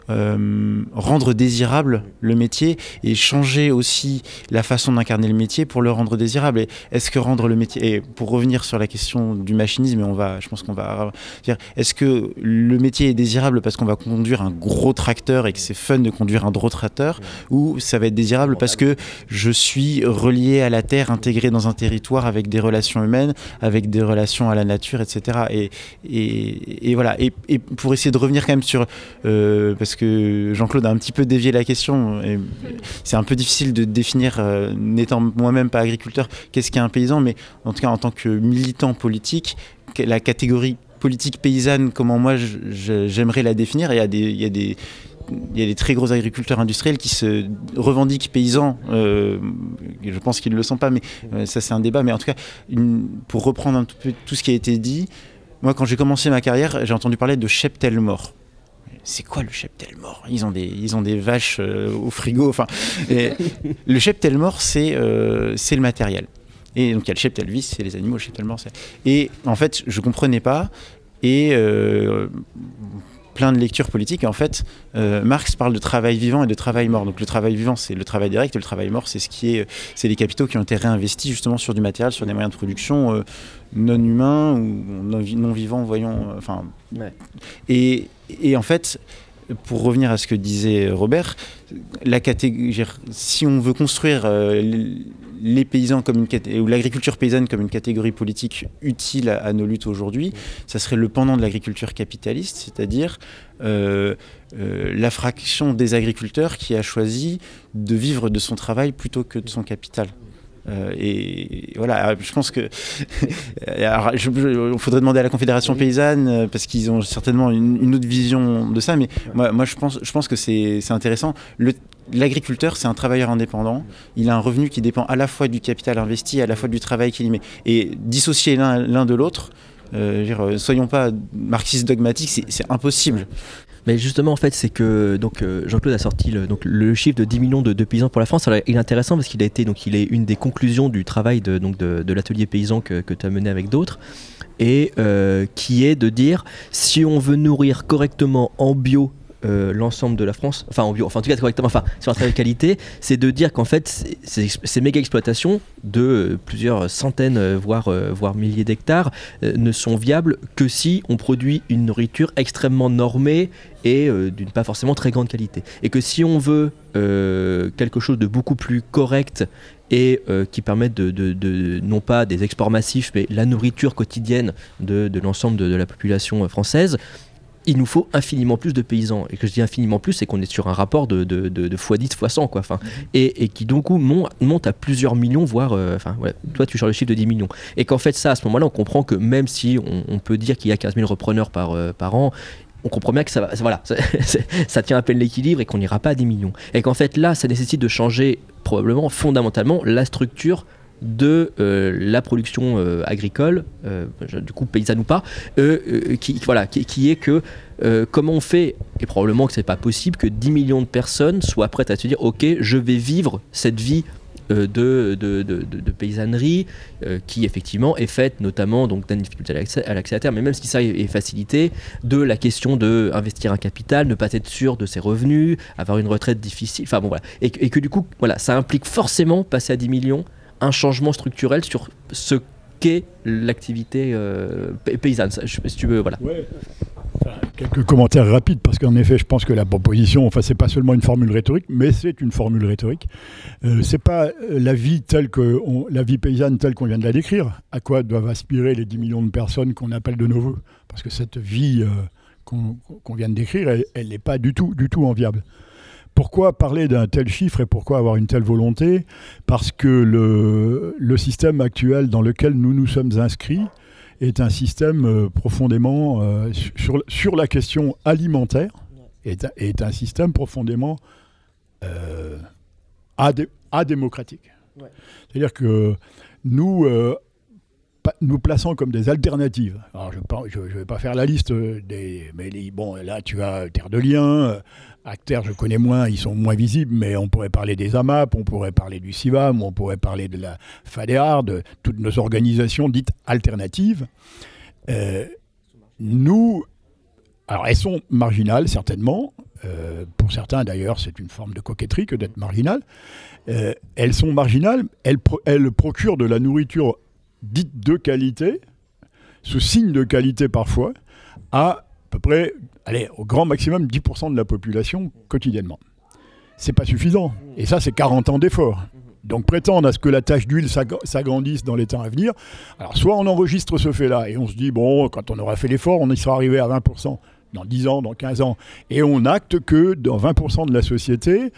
euh, rendre désirable le métier et changer aussi la façon d'incarner le métier pour le rendre désirable. Et est-ce que rendre le métier et pour revenir sur la question du machinisme, on va, je pense qu'on va dire, est-ce que le métier est désirable parce qu'on va conduire un gros tracteur et que c'est fun de conduire un gros tracteur, ou ça va être désirable parce que je suis relié à la terre, intégré dans un territoire avec des relations humaines, avec des relations à la nature, etc. Et, et, voilà. Et, pour essayer de revenir quand même sur, euh, parce Jean-Claude a un petit peu dévié la question, c'est un peu difficile de définir, euh, n'étant moi-même pas agriculteur, qu'est-ce qu'est un paysan, mais en tout cas en tant que militant politique, que- la catégorie politique paysanne, comment moi j'aimerais la définir, il y a des, très gros agriculteurs industriels qui se revendiquent paysans. euh, je pense qu'ils ne le sont pas, mais euh, ça c'est un débat. Mais en tout cas, pour reprendre un tout peu tout ce qui a été dit, moi quand j'ai commencé ma carrière, j'ai entendu parler de cheptel mort. C'est quoi le cheptel mort ils ont, des, ils ont des vaches euh, au frigo. Enfin, et le cheptel mort, c'est euh, c'est le matériel. Et donc il y a le cheptel vis, c'est les animaux, le cheptel mort. Et en fait, je comprenais pas et euh, plein de lectures politiques. Et en fait, euh, Marx parle de travail vivant et de travail mort. Donc le travail vivant, c'est le travail direct, et le travail mort, c'est ce qui est, c'est les capitaux qui ont été réinvestis justement sur du matériel, sur des moyens de production euh, non humains ou non, vi- non vivants, voyons. euh, Enfin, Ouais. et, et en fait. Pour revenir à ce que disait Robert, la catégorie, si on veut construire euh, les- paysans comme une ou l'agriculture paysanne comme une catégorie politique utile à, à nos luttes aujourd'hui, ça serait le pendant de l'agriculture capitaliste, c'est-à-dire euh, euh, la fraction des agriculteurs qui a choisi de vivre de son travail plutôt que de son capital. Euh, et voilà, je pense que alors, je- je- il faudrait demander à la Confédération paysanne euh, parce qu'ils ont certainement une, une autre vision de ça. Mais moi, moi, je pense, je pense que c'est c'est intéressant. Le- L'agriculteur, c'est un travailleur indépendant. Il a un revenu qui dépend à la fois du capital investi, à la fois du travail qu'il y met. Et dissocier l'un de l'autre, euh, dire, soyons pas marxistes dogmatiques, c'est impossible. Mais justement, en fait, c'est que donc euh, Jean-Claude a sorti le, chiffre de 10 millions de, paysans pour la France. Alors, il est intéressant parce qu'il a été donc il est une des conclusions du travail de l'atelier paysan que, que tu as mené avec d'autres et euh, qui est de dire si on veut nourrir correctement en bio euh, l'ensemble de la France, enfin en enfin en tout cas correctement, enfin sur un travail de qualité, c'est de dire qu'en fait ces- méga exploitations de euh, plusieurs centaines euh, voire voire milliers d'hectares ne sont viables que si on produit une nourriture extrêmement normée et d'une pas forcément très grande qualité. Et que si on veut quelque chose de beaucoup plus correct et qui permette de, non pas des exports massifs, mais la nourriture quotidienne de, l'ensemble de, la population française, il nous faut infiniment plus de paysans. Et que je dis infiniment plus, c'est qu'on est sur un rapport de, de, de, de x10, x100, quoi. Enfin, et, et qui donc coup, mon- monte à plusieurs millions, voire. euh, Enfin, voilà, toi, tu sors le chiffre de 10 millions. Et qu'en fait, ça, à ce moment-là, on comprend que même si on, on peut dire qu'il y a 15 000 repreneurs par, euh, par an, on comprend bien que ça, va, ça- voilà, ça, ça tient à peine l'équilibre et qu'on n'ira pas à 10 millions. Et qu'en fait, là, ça nécessite de changer probablement fondamentalement la structure de euh, la production euh, agricole, euh, du coup paysanne ou pas, qui, voilà, qui, qui est que comment on fait, et probablement que c'est pas possible, que 10 millions de personnes soient prêtes à se dire ok, je vais vivre cette vie de, de, de- paysannerie qui effectivement est faite notamment donc d'une difficulté à l'accès à terre, mais même si ça est, facilité, de la question de investir un capital, ne pas être sûr de ses revenus, avoir une retraite difficile, enfin bon voilà, et, que- et que du coup voilà, ça implique forcément passer à 10 millions un changement structurel sur ce qu'est l'activité euh, pa- paysanne. Si tu veux, voilà. Quelques commentaires rapides, parce qu'en effet, je pense que la proposition, enfin, c'est pas seulement une formule rhétorique, mais c'est une formule rhétorique. Euh, c'est pas euh, la vie telle que la vie paysanne telle qu'on vient de la décrire. À quoi doivent aspirer les 10 millions de personnes qu'on appelle de nos voeux? Parce que cette vie euh, qu'on qu'on vient de décrire, elle n'est pas du tout, du tout enviable. Pourquoi parler d'un tel chiffre et pourquoi avoir une telle volonté? Parce que le, le système actuel dans lequel nous nous sommes inscrits est un système euh, profondément, euh, sur, sur la question alimentaire, est, un- est un système profondément euh, adé- adémocratique. C'est-à-dire que nous, euh, nous plaçons comme des alternatives. Alors je ne vais pas faire la liste des... Mais les- bon, là, tu as Terre de Liens, Acter, je connais moins, ils sont moins visibles, mais on pourrait parler des AMAP, on pourrait parler du CIVAM, on pourrait parler de la FADEAR, de toutes nos organisations dites alternatives. Euh, nous, alors elles sont marginales, certainement. Euh, pour certains, d'ailleurs, c'est une forme de coquetterie que d'être marginal. Euh, elles sont marginales, elles procurent de la nourriture dite de qualité, sous signe de qualité parfois, à à peu près, allez, au grand maximum 10% de la population quotidiennement. C'est pas suffisant. Et ça, c'est 40 ans d'efforts. Donc prétendre à ce que la tâche d'huile s'ag- s'agrandisse dans les temps à venir, alors soit on enregistre ce fait-là et on se dit, bon, quand on aura fait l'effort, on y sera arrivé à 20% dans 10 ans, dans 15 ans, et on acte que dans 20% de la société,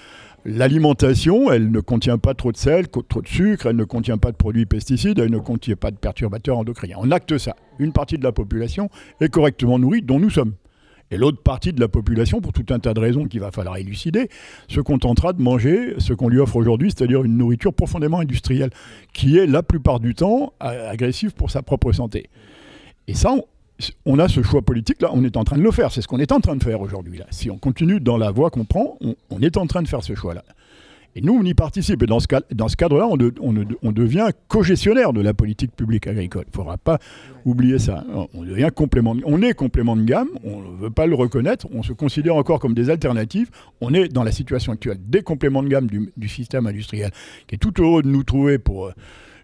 l'alimentation, elle ne contient pas trop de sel, trop de sucre, elle ne contient pas de produits pesticides, elle ne contient pas de perturbateurs endocriniens. On acte ça. Une partie de la population est correctement nourrie, dont nous sommes. Et l'autre partie de la population, pour tout un tas de raisons qu'il va falloir élucider, se contentera de manger ce qu'on lui offre aujourd'hui, c'est-à-dire une nourriture profondément industrielle, qui est la plupart du temps agressive pour sa propre santé. Et ça, on, a ce choix politique là, on est en train de le faire. C'est ce qu'on est en train de faire aujourd'hui là. Si on continue dans la voie qu'on prend, on, est en train de faire ce choix là. Et nous, on y participe. Et dans ce, cadre-là, on, de- on, on devient co-gestionnaire de la politique publique agricole. Il ne faudra pas oublier ça. On est complément de gamme. On ne veut pas le reconnaître. On se considère encore comme des alternatives. On est dans la situation actuelle des compléments de gamme du, du système industriel, qui est tout heureux de nous trouver pour euh,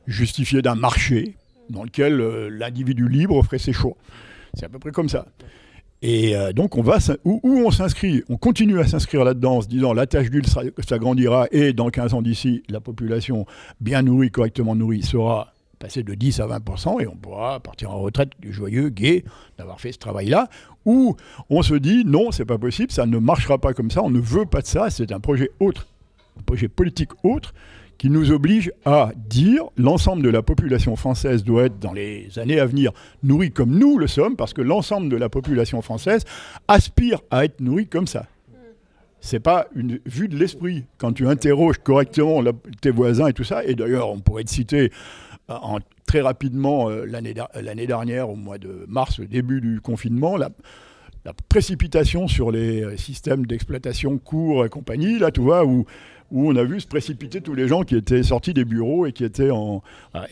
justifier d'un marché dans lequel euh, l'individu libre ferait ses choix. C'est à peu près comme ça. Et euh, donc, on va, où, on s'inscrit? On continue à s'inscrire là-dedans en se disant la tâche d'huile s'agrandira et dans 15 ans d'ici, la population bien nourrie, correctement nourrie, sera passée de 10 à 20% et on pourra partir en retraite joyeux, gai, d'avoir fait ce travail-là. Ou on se dit non, c'est pas possible, ça ne marchera pas comme ça, on ne veut pas de ça, c'est un projet autre, un projet politique autre qui nous oblige à dire l'ensemble de la population française doit être dans les années à venir nourrie comme nous le sommes, parce que l'ensemble de la population française aspire à être nourrie comme ça. C'est pas une vue de l'esprit. Quand tu interroges correctement tes voisins et tout ça, et d'ailleurs, on pourrait te citer euh, très rapidement euh, l'année dernière, au mois de mars, au début du confinement, la, la précipitation sur les euh, systèmes d'exploitation courts et compagnie, là, tu vois, où, où on a vu se précipiter tous les gens qui étaient sortis des bureaux et qui ah,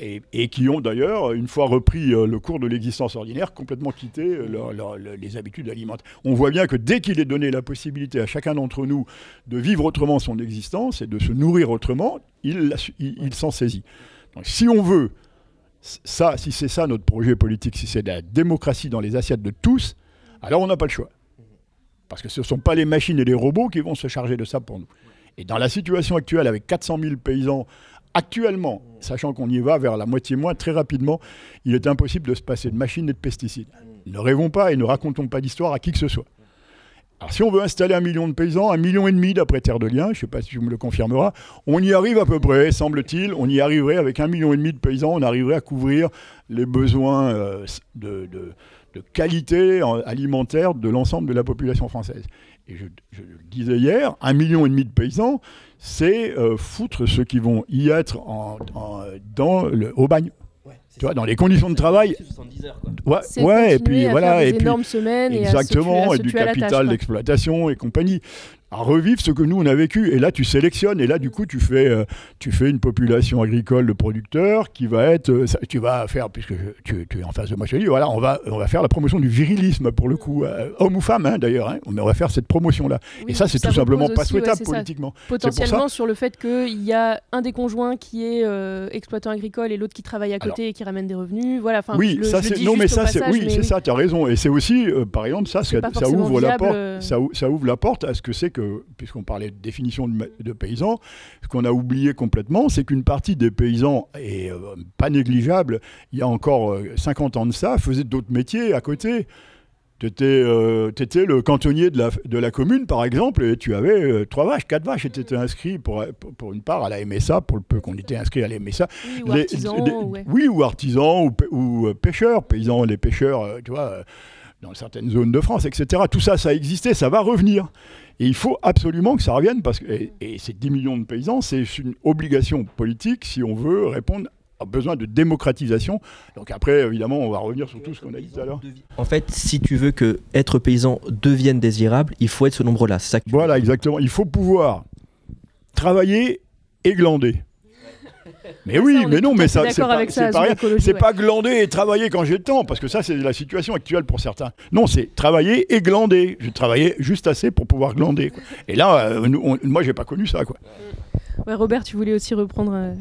ont d'ailleurs, une fois repris euh, le cours de l'existence ordinaire, complètement quitté euh, les habitudes alimentaires. On voit bien que dès qu'il est donné la possibilité à chacun d'entre nous de vivre autrement son existence et de se nourrir autrement, il, s'en saisit. Donc, si on veut ça, si c'est ça notre projet politique, si c'est la démocratie dans les assiettes de tous, alors on n'a pas le choix. Parce que ce ne sont pas les machines et les robots qui vont se charger de ça pour nous. Et dans la situation actuelle, avec 400 000 paysans, actuellement, sachant qu'on y va vers la moitié moins très rapidement, il est impossible de se passer de machines et de pesticides. Ne rêvons pas et ne racontons pas d'histoire à qui que ce soit. Alors si on veut installer un million de paysans, un million et demi d'après Terre de Liens, je ne sais pas si tu me le confirmeras, on y arrive à peu près, semble-t-il, on y arriverait avec un million et demi de paysans, on arriverait à couvrir les besoins euh, de, qualité en- alimentaire de l'ensemble de la population française. Et je, je le disais hier, un million et demi de paysans, c'est euh, foutre ceux qui vont y être en- en- dans le, au bagne. Tu vois, dans les conditions de travail. Ouais, C'est ouais et continuer puis à voilà, faire des et puis énormes semaines et à se tuer- exactement, à et se du tuer capital quoi. d'exploitation et compagnie. À revivre ce que nous on a vécu. Et là, tu sélectionnes. Et là, du coup, tu fais, euh, tu fais une population agricole de producteurs qui va être, euh, tu vas faire, puisque tu, tu es en face de moi, je te dis, voilà, on va, on va faire la promotion du virilisme pour le coup, euh, homme ou femme hein, d'ailleurs. hein, mais on va faire cette promotion-là. Oui, et ça, c'est tout simplement pas aussi, ouais, souhaitable politiquement. Potentiellement sur le fait qu'il y a un des conjoints qui est exploitant agricole et l'autre qui travaille à côté et qui ramène des revenus. Voilà, enfin, oui, le- ça c'est non mais ça c'est oui, c'est ça, tu as raison et c'est aussi par exemple ça ça, ouvre la porte ça ouvre la porte à ce que c'est que puisqu'on parlait de définition de, paysans, ce qu'on a oublié complètement, c'est qu'une partie des paysans et euh, pas négligeable, il y a encore euh, 50 ans de ça, faisaient d'autres métiers à côté. Tu étais, le cantonnier de la, de la commune, par exemple, et tu avais euh, trois vaches, quatre vaches, et tu étais inscrit pour, pour, une part à la MSA, pour le peu qu'on était inscrit à la MSA. Oui, ou Les- artisan, les- ouais. Oui, ou artisans, ou, ou euh, pêcheurs, paysans, les pêcheurs, euh, tu vois, euh, dans certaines zones de France, etc. Tout ça, ça existait, ça va revenir. Et il faut absolument que ça revienne, parce que, et, et ces 10 millions de paysans, c'est une obligation politique si on veut répondre à besoin de démocratisation. Donc après, évidemment, on va revenir sur tout ce qu'on a dit tout à l'heure. En fait, si tu veux que être paysan devienne désirable, il faut être ce nombre-là. Voilà, exactement. Il faut pouvoir travailler et glander. Mais oui, mais non, mais ça, c'est pas, ça, pas ouais. pas glander et travailler quand j'ai le temps, parce que ça, c'est la situation actuelle pour certains. Non, c'est travailler et glander. Je travaillais juste assez pour pouvoir glander. quoi. Et là, euh, nous, on- moi, j'ai pas connu ça, quoi. Ouais, Robert, tu voulais aussi reprendre. euh,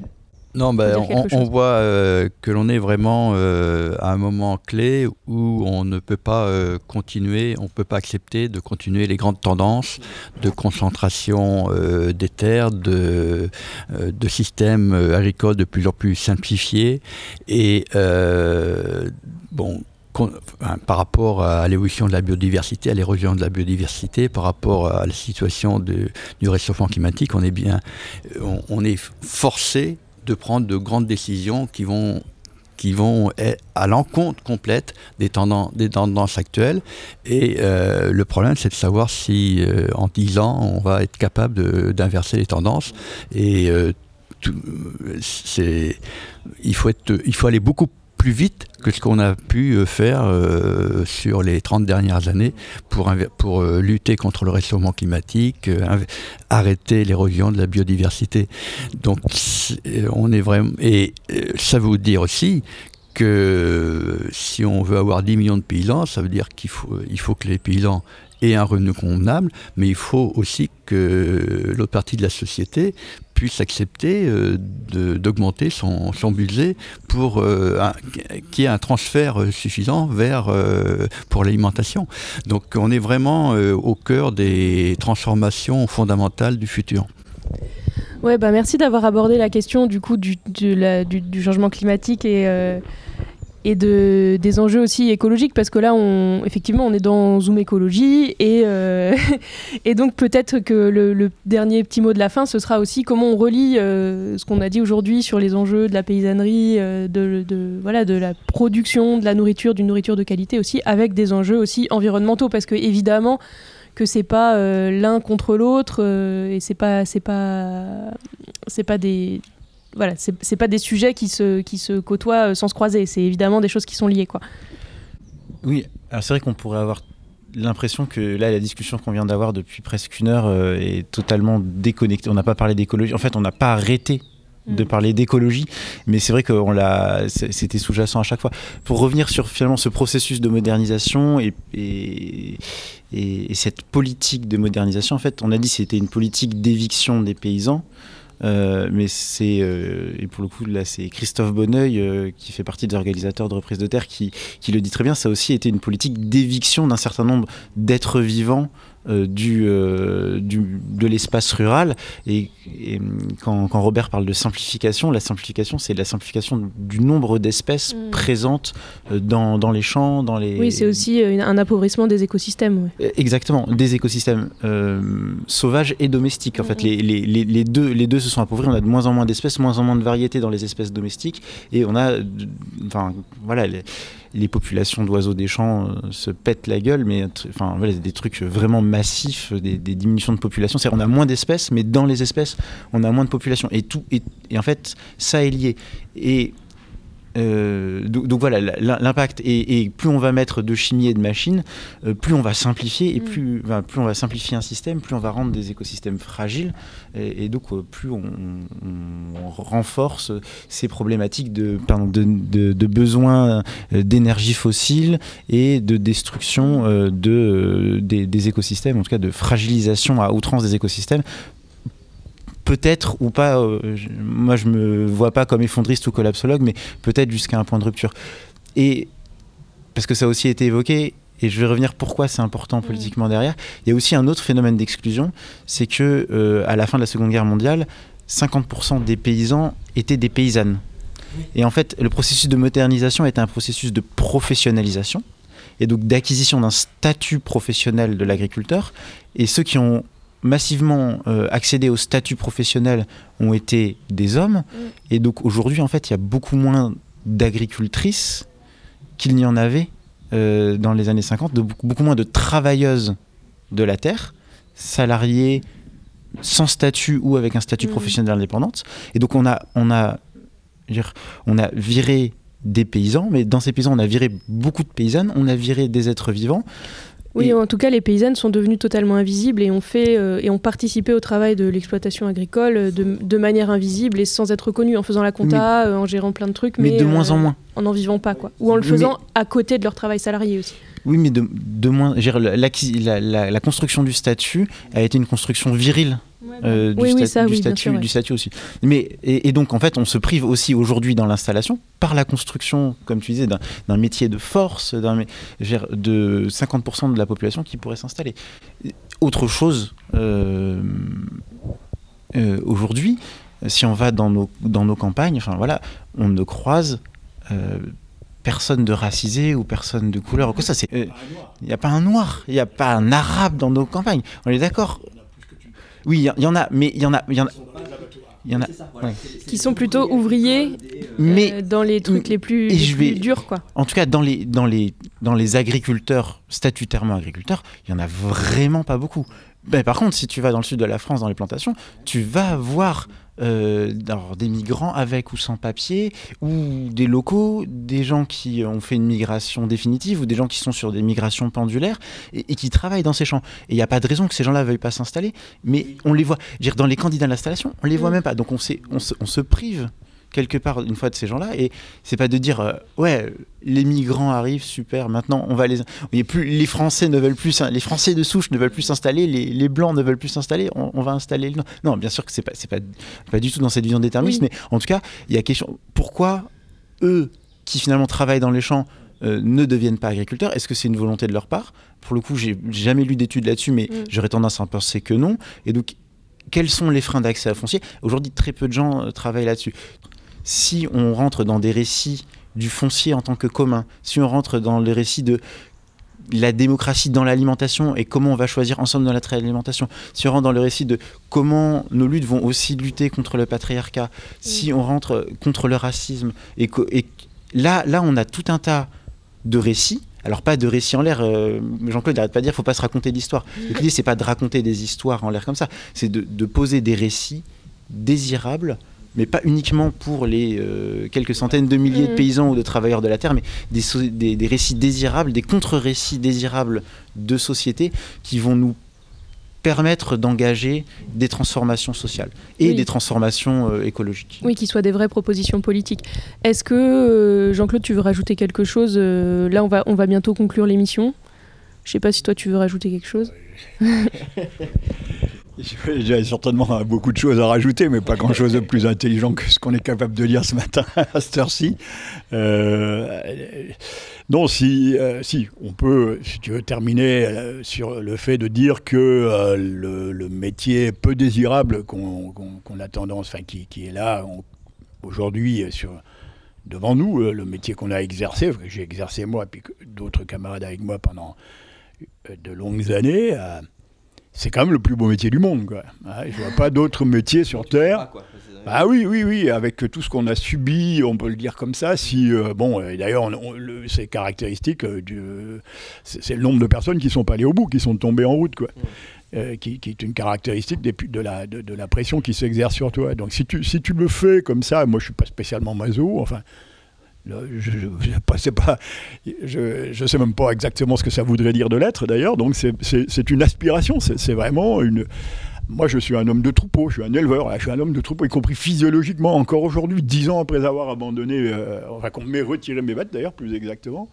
Non, bah, on, voit euh, que l'on est vraiment euh, à un moment clé où on ne peut pas euh, continuer, on ne peut pas accepter de continuer les grandes tendances de concentration des terres, de, de systèmes agricoles de plus en plus simplifiés. Et bon, par rapport à l'évolution de la biodiversité, à l'érosion de la biodiversité, par rapport à la situation de- du réchauffement climatique, on est bien, on, on est forcé de prendre de grandes décisions qui vont qui vont être à l'encontre complète des tendances, des tendances actuelles. Et euh, le problème, c'est de savoir si euh, en 10 ans, on va être capable d'inverser les tendances. Et euh, il, faut être, il faut aller beaucoup plus vite que ce qu'on a pu euh, faire euh, sur les 30 dernières années pour, pour euh, lutter contre le réchauffement climatique, arrêter l'érosion de la biodiversité. Donc on est vraiment... Et ça veut dire aussi que si on veut avoir 10 millions de paysans, ça veut dire qu'il faut, il faut que les paysans aient un revenu convenable, mais il faut aussi que l'autre partie de la société puisse accepter euh, d'augmenter son, budget pour qu'il y ait un transfert euh, suffisant vers euh, pour l'alimentation. Donc on est vraiment au cœur des transformations fondamentales du futur. Ouais, bah merci d'avoir abordé la question du coup du, changement climatique et, et de, des enjeux aussi écologiques parce que là, effectivement, on est dans Zoom écologie et, euh, donc peut-être que le, dernier petit mot de la fin, ce sera aussi comment on relie euh, ce qu'on a dit aujourd'hui sur les enjeux de la paysannerie, euh, de, de- voilà, de la production, de la nourriture, d'une nourriture de qualité aussi, avec des enjeux aussi environnementaux parce que évidemment que c'est pas l'un contre l'autre et c'est pas pas pas des voilà c'est pas des sujets qui se qui se côtoient euh, sans se croiser c'est évidemment des choses qui sont liées quoi Oui, alors c'est vrai qu'on pourrait avoir l'impression que là, la discussion qu'on vient d'avoir depuis presque une heure euh, est totalement déconnectée. On n'a pas parlé d'écologie. En fait, on n'a pas arrêté de Mm. parler d'écologie, mais c'est vrai que l'a, c'était sous-jacent à chaque fois. Pour revenir sur finalement ce processus de modernisation et, et, et- et cette politique de modernisation, en fait, on a dit que c'était une politique d'éviction des paysans. Euh, mais c'est euh, et pour le coup là c'est Christophe Bonneuil euh, qui fait partie des organisateurs de reprise de terre qui, qui le dit très bien ça a aussi été une politique d'éviction d'un certain nombre d'êtres vivants euh, du, euh, du- de l'espace rural et, et, hum, quand, quand Robert parle de simplification la simplification c'est la simplification du nombre d'espèces Mm. présentes euh, dans, dans les champs dans les oui c'est aussi un appauvrissement des écosystèmes ouais. Exactement, des écosystèmes euh, sauvages et domestiques. En fait, les, les, les, deux, les deux se sont appauvris. On a de moins en moins d'espèces, moins en moins de variétés dans les espèces domestiques. Et on a, enfin, voilà, les, les populations d'oiseaux des champs euh, se pètent la gueule, mais enfin, voilà, des trucs vraiment massifs, des, des diminutions de population. C'est-à-dire, on a moins d'espèces, mais dans les espèces, on a moins de population. Et, tout, et en fait, ça est lié. Et euh, donc, donc voilà, l'impact. Et, et plus on va mettre de chimie et de machines, euh, plus on va simplifier, et Mm. plus, on va simplifier un système, plus on va rendre des écosystèmes fragiles, et, et donc euh, plus on, on- on renforce ces problématiques de, pardon, de, de, de besoin d'énergie fossile et de destruction de, des, des écosystèmes, en tout cas de fragilisation à outrance des écosystèmes. Peut-être ou pas, euh, je- moi je me vois pas comme effondriste ou collapsologue, mais peut-être jusqu'à un point de rupture. Et parce que ça a aussi été évoqué, et je vais revenir pourquoi c'est important politiquement derrière, il y a aussi un autre phénomène d'exclusion, c'est que euh, à la fin de la Seconde Guerre mondiale, 50% des paysans étaient des paysannes. Et en fait, le processus de modernisation était un processus de professionnalisation, et donc d'acquisition d'un statut professionnel de l'agriculteur. Et ceux qui ont massivement euh, accédé au statut professionnel ont été des hommes. Et donc aujourd'hui, en fait, il y a beaucoup moins d'agricultrices qu'il n'y en avait euh, dans les années 50, de beaucoup, beaucoup moins de travailleuses de la terre, salariées sans statut ou avec un statut Mhm. professionnel indépendante. Et donc on a, on a, dire, on a viré des paysans, mais dans ces paysans, on a viré beaucoup de paysannes, on a viré des êtres vivants. Oui, Et- en tout cas, les paysannes sont devenues totalement invisibles et ont fait euh, et ont participé au travail de l'exploitation agricole euh, de, de manière invisible et sans être reconnues, en faisant la compta, euh, en gérant plein de trucs, mais mais, de moins en moins. en n'en vivant pas, quoi. Ou en le Mais- faisant à côté de leur travail salarié aussi. Oui, mais de, de moins. La, la- la construction du statut a été une construction virile euh, du, Oui, oui, sta- ça, du oui, bien statut, sûr, ouais. du statut aussi. Mais, et, et donc, en fait, on se prive aussi aujourd'hui dans l'installation par la construction, comme tu disais, d'un métier de force, de 50% de la population qui pourrait s'installer. Autre chose, euh, euh, aujourd'hui, si on va dans nos, dans nos campagnes, enfin voilà, on ne croise euh, personne de racisé ou personne de couleur. ou quoi ça, c'est, euh, il n'y a pas un noir, il n'y a pas un arabe dans nos campagnes. On est d'accord? Oui, il y, en a, mais il y en a, y en a, il y en a. ouais. Qui sont plutôt ouvriers Mais euh, dans les trucs les plus, et les je plus vais- durs, quoi. en tout cas, dans les, dans les, dans les agriculteurs, statutairement agriculteurs, il y en a vraiment pas beaucoup. Ben, par contre, si tu vas dans le sud de la France, dans les plantations, tu vas voir euh, alors, des migrants avec ou sans papier, ou des locaux, des gens qui ont fait une migration définitive, ou des gens qui sont sur des migrations pendulaires, et, et qui travaillent dans ces champs. Et il n'y a pas de raison que ces gens-là ne veuillent pas s'installer, mais on les voit. Dire, dans les candidats d'installation, on les voit Mm. même pas. Donc on, on, se, on se prive quelque part une fois de ces gens-là et c'est pas de dire euh, ouais les migrants arrivent super maintenant on va les a plus les français ne veulent plus les français de souche ne veulent plus s'installer les, les blancs ne veulent plus s'installer on, on va installer le non bien sûr que c'est pas c'est pas pas du tout dans cette vision déterministe Oui. mais en tout cas il y a question pourquoi eux qui finalement travaillent dans les champs euh, ne deviennent pas agriculteurs? Est-ce que c'est une volonté de leur part? Pour le coup, j'ai jamais lu d'études là-dessus, mais Mm. j'aurais tendance à penser que non. Et donc, quels sont les freins d'accès à foncier? Aujourd'hui, très peu de gens euh, travaillent là-dessus. Si on rentre dans des récits du foncier en tant que commun, si on rentre dans les récits de la démocratie dans l'alimentation et comment on va choisir ensemble dans l'alimentation, si on rentre dans le récit de comment nos luttes vont aussi lutter contre le patriarcat, si on rentre contre le racisme, et, là, là, on a tout un tas de récits. Alors pas de récits en l'air, euh, Jean-Claude n'arrête pas de dire faut pas se raconter d'histoires. Donc, L'idée c'est pas de raconter des histoires en l'air comme ça, c'est de, de poser des récits désirables, mais pas uniquement pour les euh, quelques centaines de milliers de Mhm. paysans ou de travailleurs de la terre, mais des, so- des, des récits désirables, des contre-récits désirables de société qui vont nous permettre d'engager des transformations sociales et Oui. des transformations euh, écologiques. Oui, qui soient des vraies propositions politiques. Est-ce que, euh, Jean-Claude, tu veux rajouter quelque chose Euh, Là, on va, on va bientôt conclure l'émission? Je sais pas si toi, tu veux rajouter quelque chose. J'ai certainement beaucoup de choses à rajouter, mais pas grand-chose de plus intelligent que ce qu'on est capable de lire ce matin à cette heure-ci. Euh, non, si, euh, si, on peut, si tu veux, terminer euh, sur le fait de dire que le, métier peu désirable qu'on a tendance, enfin, qui, est là aujourd'hui devant nous, le métier qu'on a exercé, que j'ai exercé moi, puis d'autres camarades avec moi pendant de longues années. C'est quand même le plus beau métier du monde. Quoi. Hein, je vois pas d'autre métier sur Terre. Ah oui, oui, oui, avec tout ce qu'on a subi, on peut le dire comme ça. Si euh, bon, euh, d'ailleurs, c'est caractéristique euh, c'est le nombre de personnes qui sont pas allées au bout, qui sont tombées en route, quoi. Qui, qui est une caractéristique des de, la, de, de la pression qui s'exerce sur toi. Donc si tu, si tu le fais comme ça, moi je suis pas spécialement maso, enfin, je, je sais même pas exactement ce que ça voudrait dire de l'être d'ailleurs, donc c'est- une aspiration, c'est vraiment une... Moi, je suis un homme de troupeau, je suis un éleveur, je suis un homme de troupeau, y compris physiologiquement, encore aujourd'hui, dix ans après avoir abandonné, euh, enfin qu'on m'ait retiré mes bêtes d'ailleurs, plus exactement,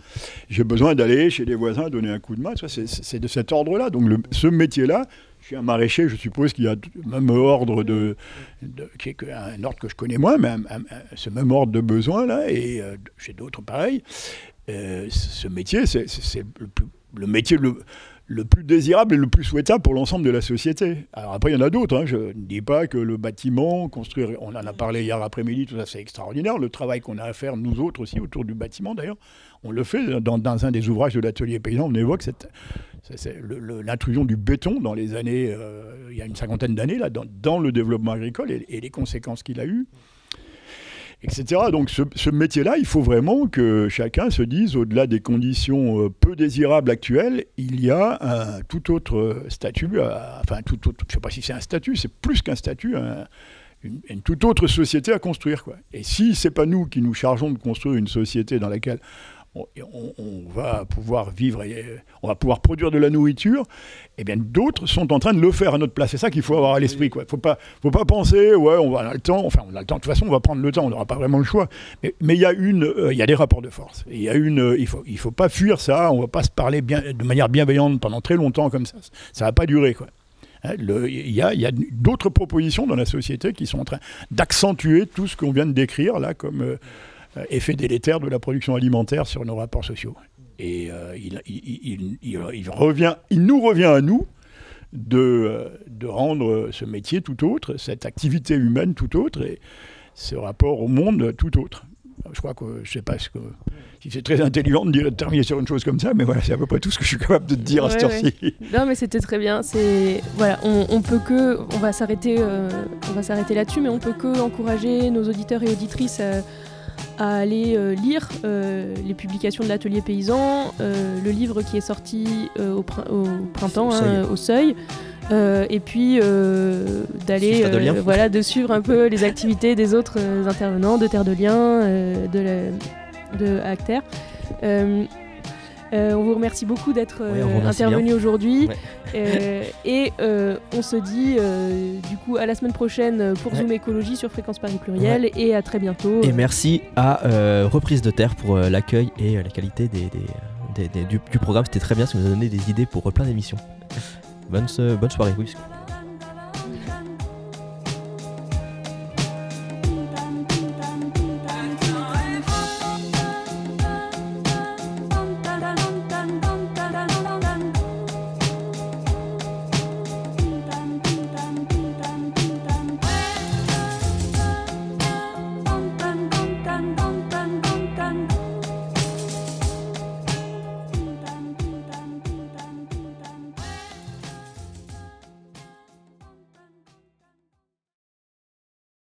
j'ai besoin d'aller chez les voisins donner un coup de main, c'est- de cet ordre-là. Donc ce métier-là, suis un maraîcher, je suppose qu'il y a même ordre de, un ordre que je connais moins, mais ce même ordre de besoin là, et euh, chez d'autres pareil. Euh, ce métier, c'est le, métier le, le plus désirable et le plus souhaitable pour l'ensemble de la société. Alors après, il y en a d'autres. hein. Je ne dis pas que le bâtiment, construire, on en a parlé hier après-midi, tout ça, c'est extraordinaire. Le travail qu'on a à faire, nous autres aussi, autour du bâtiment d'ailleurs, on le fait dans, dans un des ouvrages de l'atelier paysan. On évoque cette, c'est- l'intrusion du béton dans les années, euh, il y a une cinquantaine d'années, dans, le développement agricole et, les conséquences qu'il a eues etc. Donc ce, métier-là, il faut vraiment que chacun se dise, au-delà des conditions euh, peu désirables actuelles, il y a un tout autre euh, statut, enfin tout autre, je ne sais pas si c'est un statut, c'est plus qu'un statut, un- une, une toute autre société à construire. Quoi. Et si c'est pas nous qui nous chargeons de construire une société dans laquelle on, on- on va pouvoir vivre et euh, on va pouvoir produire de la nourriture, eh bien d'autres sont en train de le faire à notre place. C'est ça qu'il faut avoir à l'esprit. Il ne faut pas, faut pas penser, ouais, on, va, on a le temps, enfin on a le temps, de toute façon on va prendre le temps, on n'aura pas vraiment le choix. Mais mais il y, a une, euh, il y a des rapports de force. Il y a une, euh, il faut, il faut pas fuir ça, on ne va pas se parler bien, de manière bienveillante pendant très longtemps comme ça. Ça va pas durer. Quoi. Hein, Il y a, y a d'autres propositions dans la société qui sont en train d'accentuer tout ce qu'on vient de décrire là comme euh, effet délétère de la production alimentaire sur nos rapports sociaux. Et euh, il, il- il- il- il revient, il nous revient à nous de, euh, de rendre ce métier tout autre, cette activité humaine tout autre, et ce rapport au monde tout autre. Je crois que je sais pas ce que, si c'est très intelligent de, dire, de terminer sur une chose comme ça, mais voilà, c'est à peu près tout ce que je suis capable de te dire à cette Ouais, heure-ci. Non, mais c'était très bien. C'est voilà, on, on peut que, on va s'arrêter, euh, on va s'arrêter là-dessus, mais on peut que encourager nos auditeurs et auditrices à, à aller euh, lire euh, les publications de l'atelier paysan, euh, le livre qui est sorti au, prin- au printemps, Au hein, Seuil. au seuil. et puis d'aller de voilà de suivre un peu les activités des autres intervenants de Terre de Liens de, la- de Acter. Euh, on vous remercie beaucoup d'être euh, intervenu aujourd'hui. Ouais. Euh, et on se dit du coup à la semaine prochaine pour Ouais. Zoom Écologie sur Fréquence Paris Pluriel et à très bientôt. Et merci à Reprise de Terre pour l'accueil et la qualité des, des- des- des- du, du programme. C'était très bien, ça nous a donné des idées pour plein d'émissions. Bonne, bonne soirée, oui.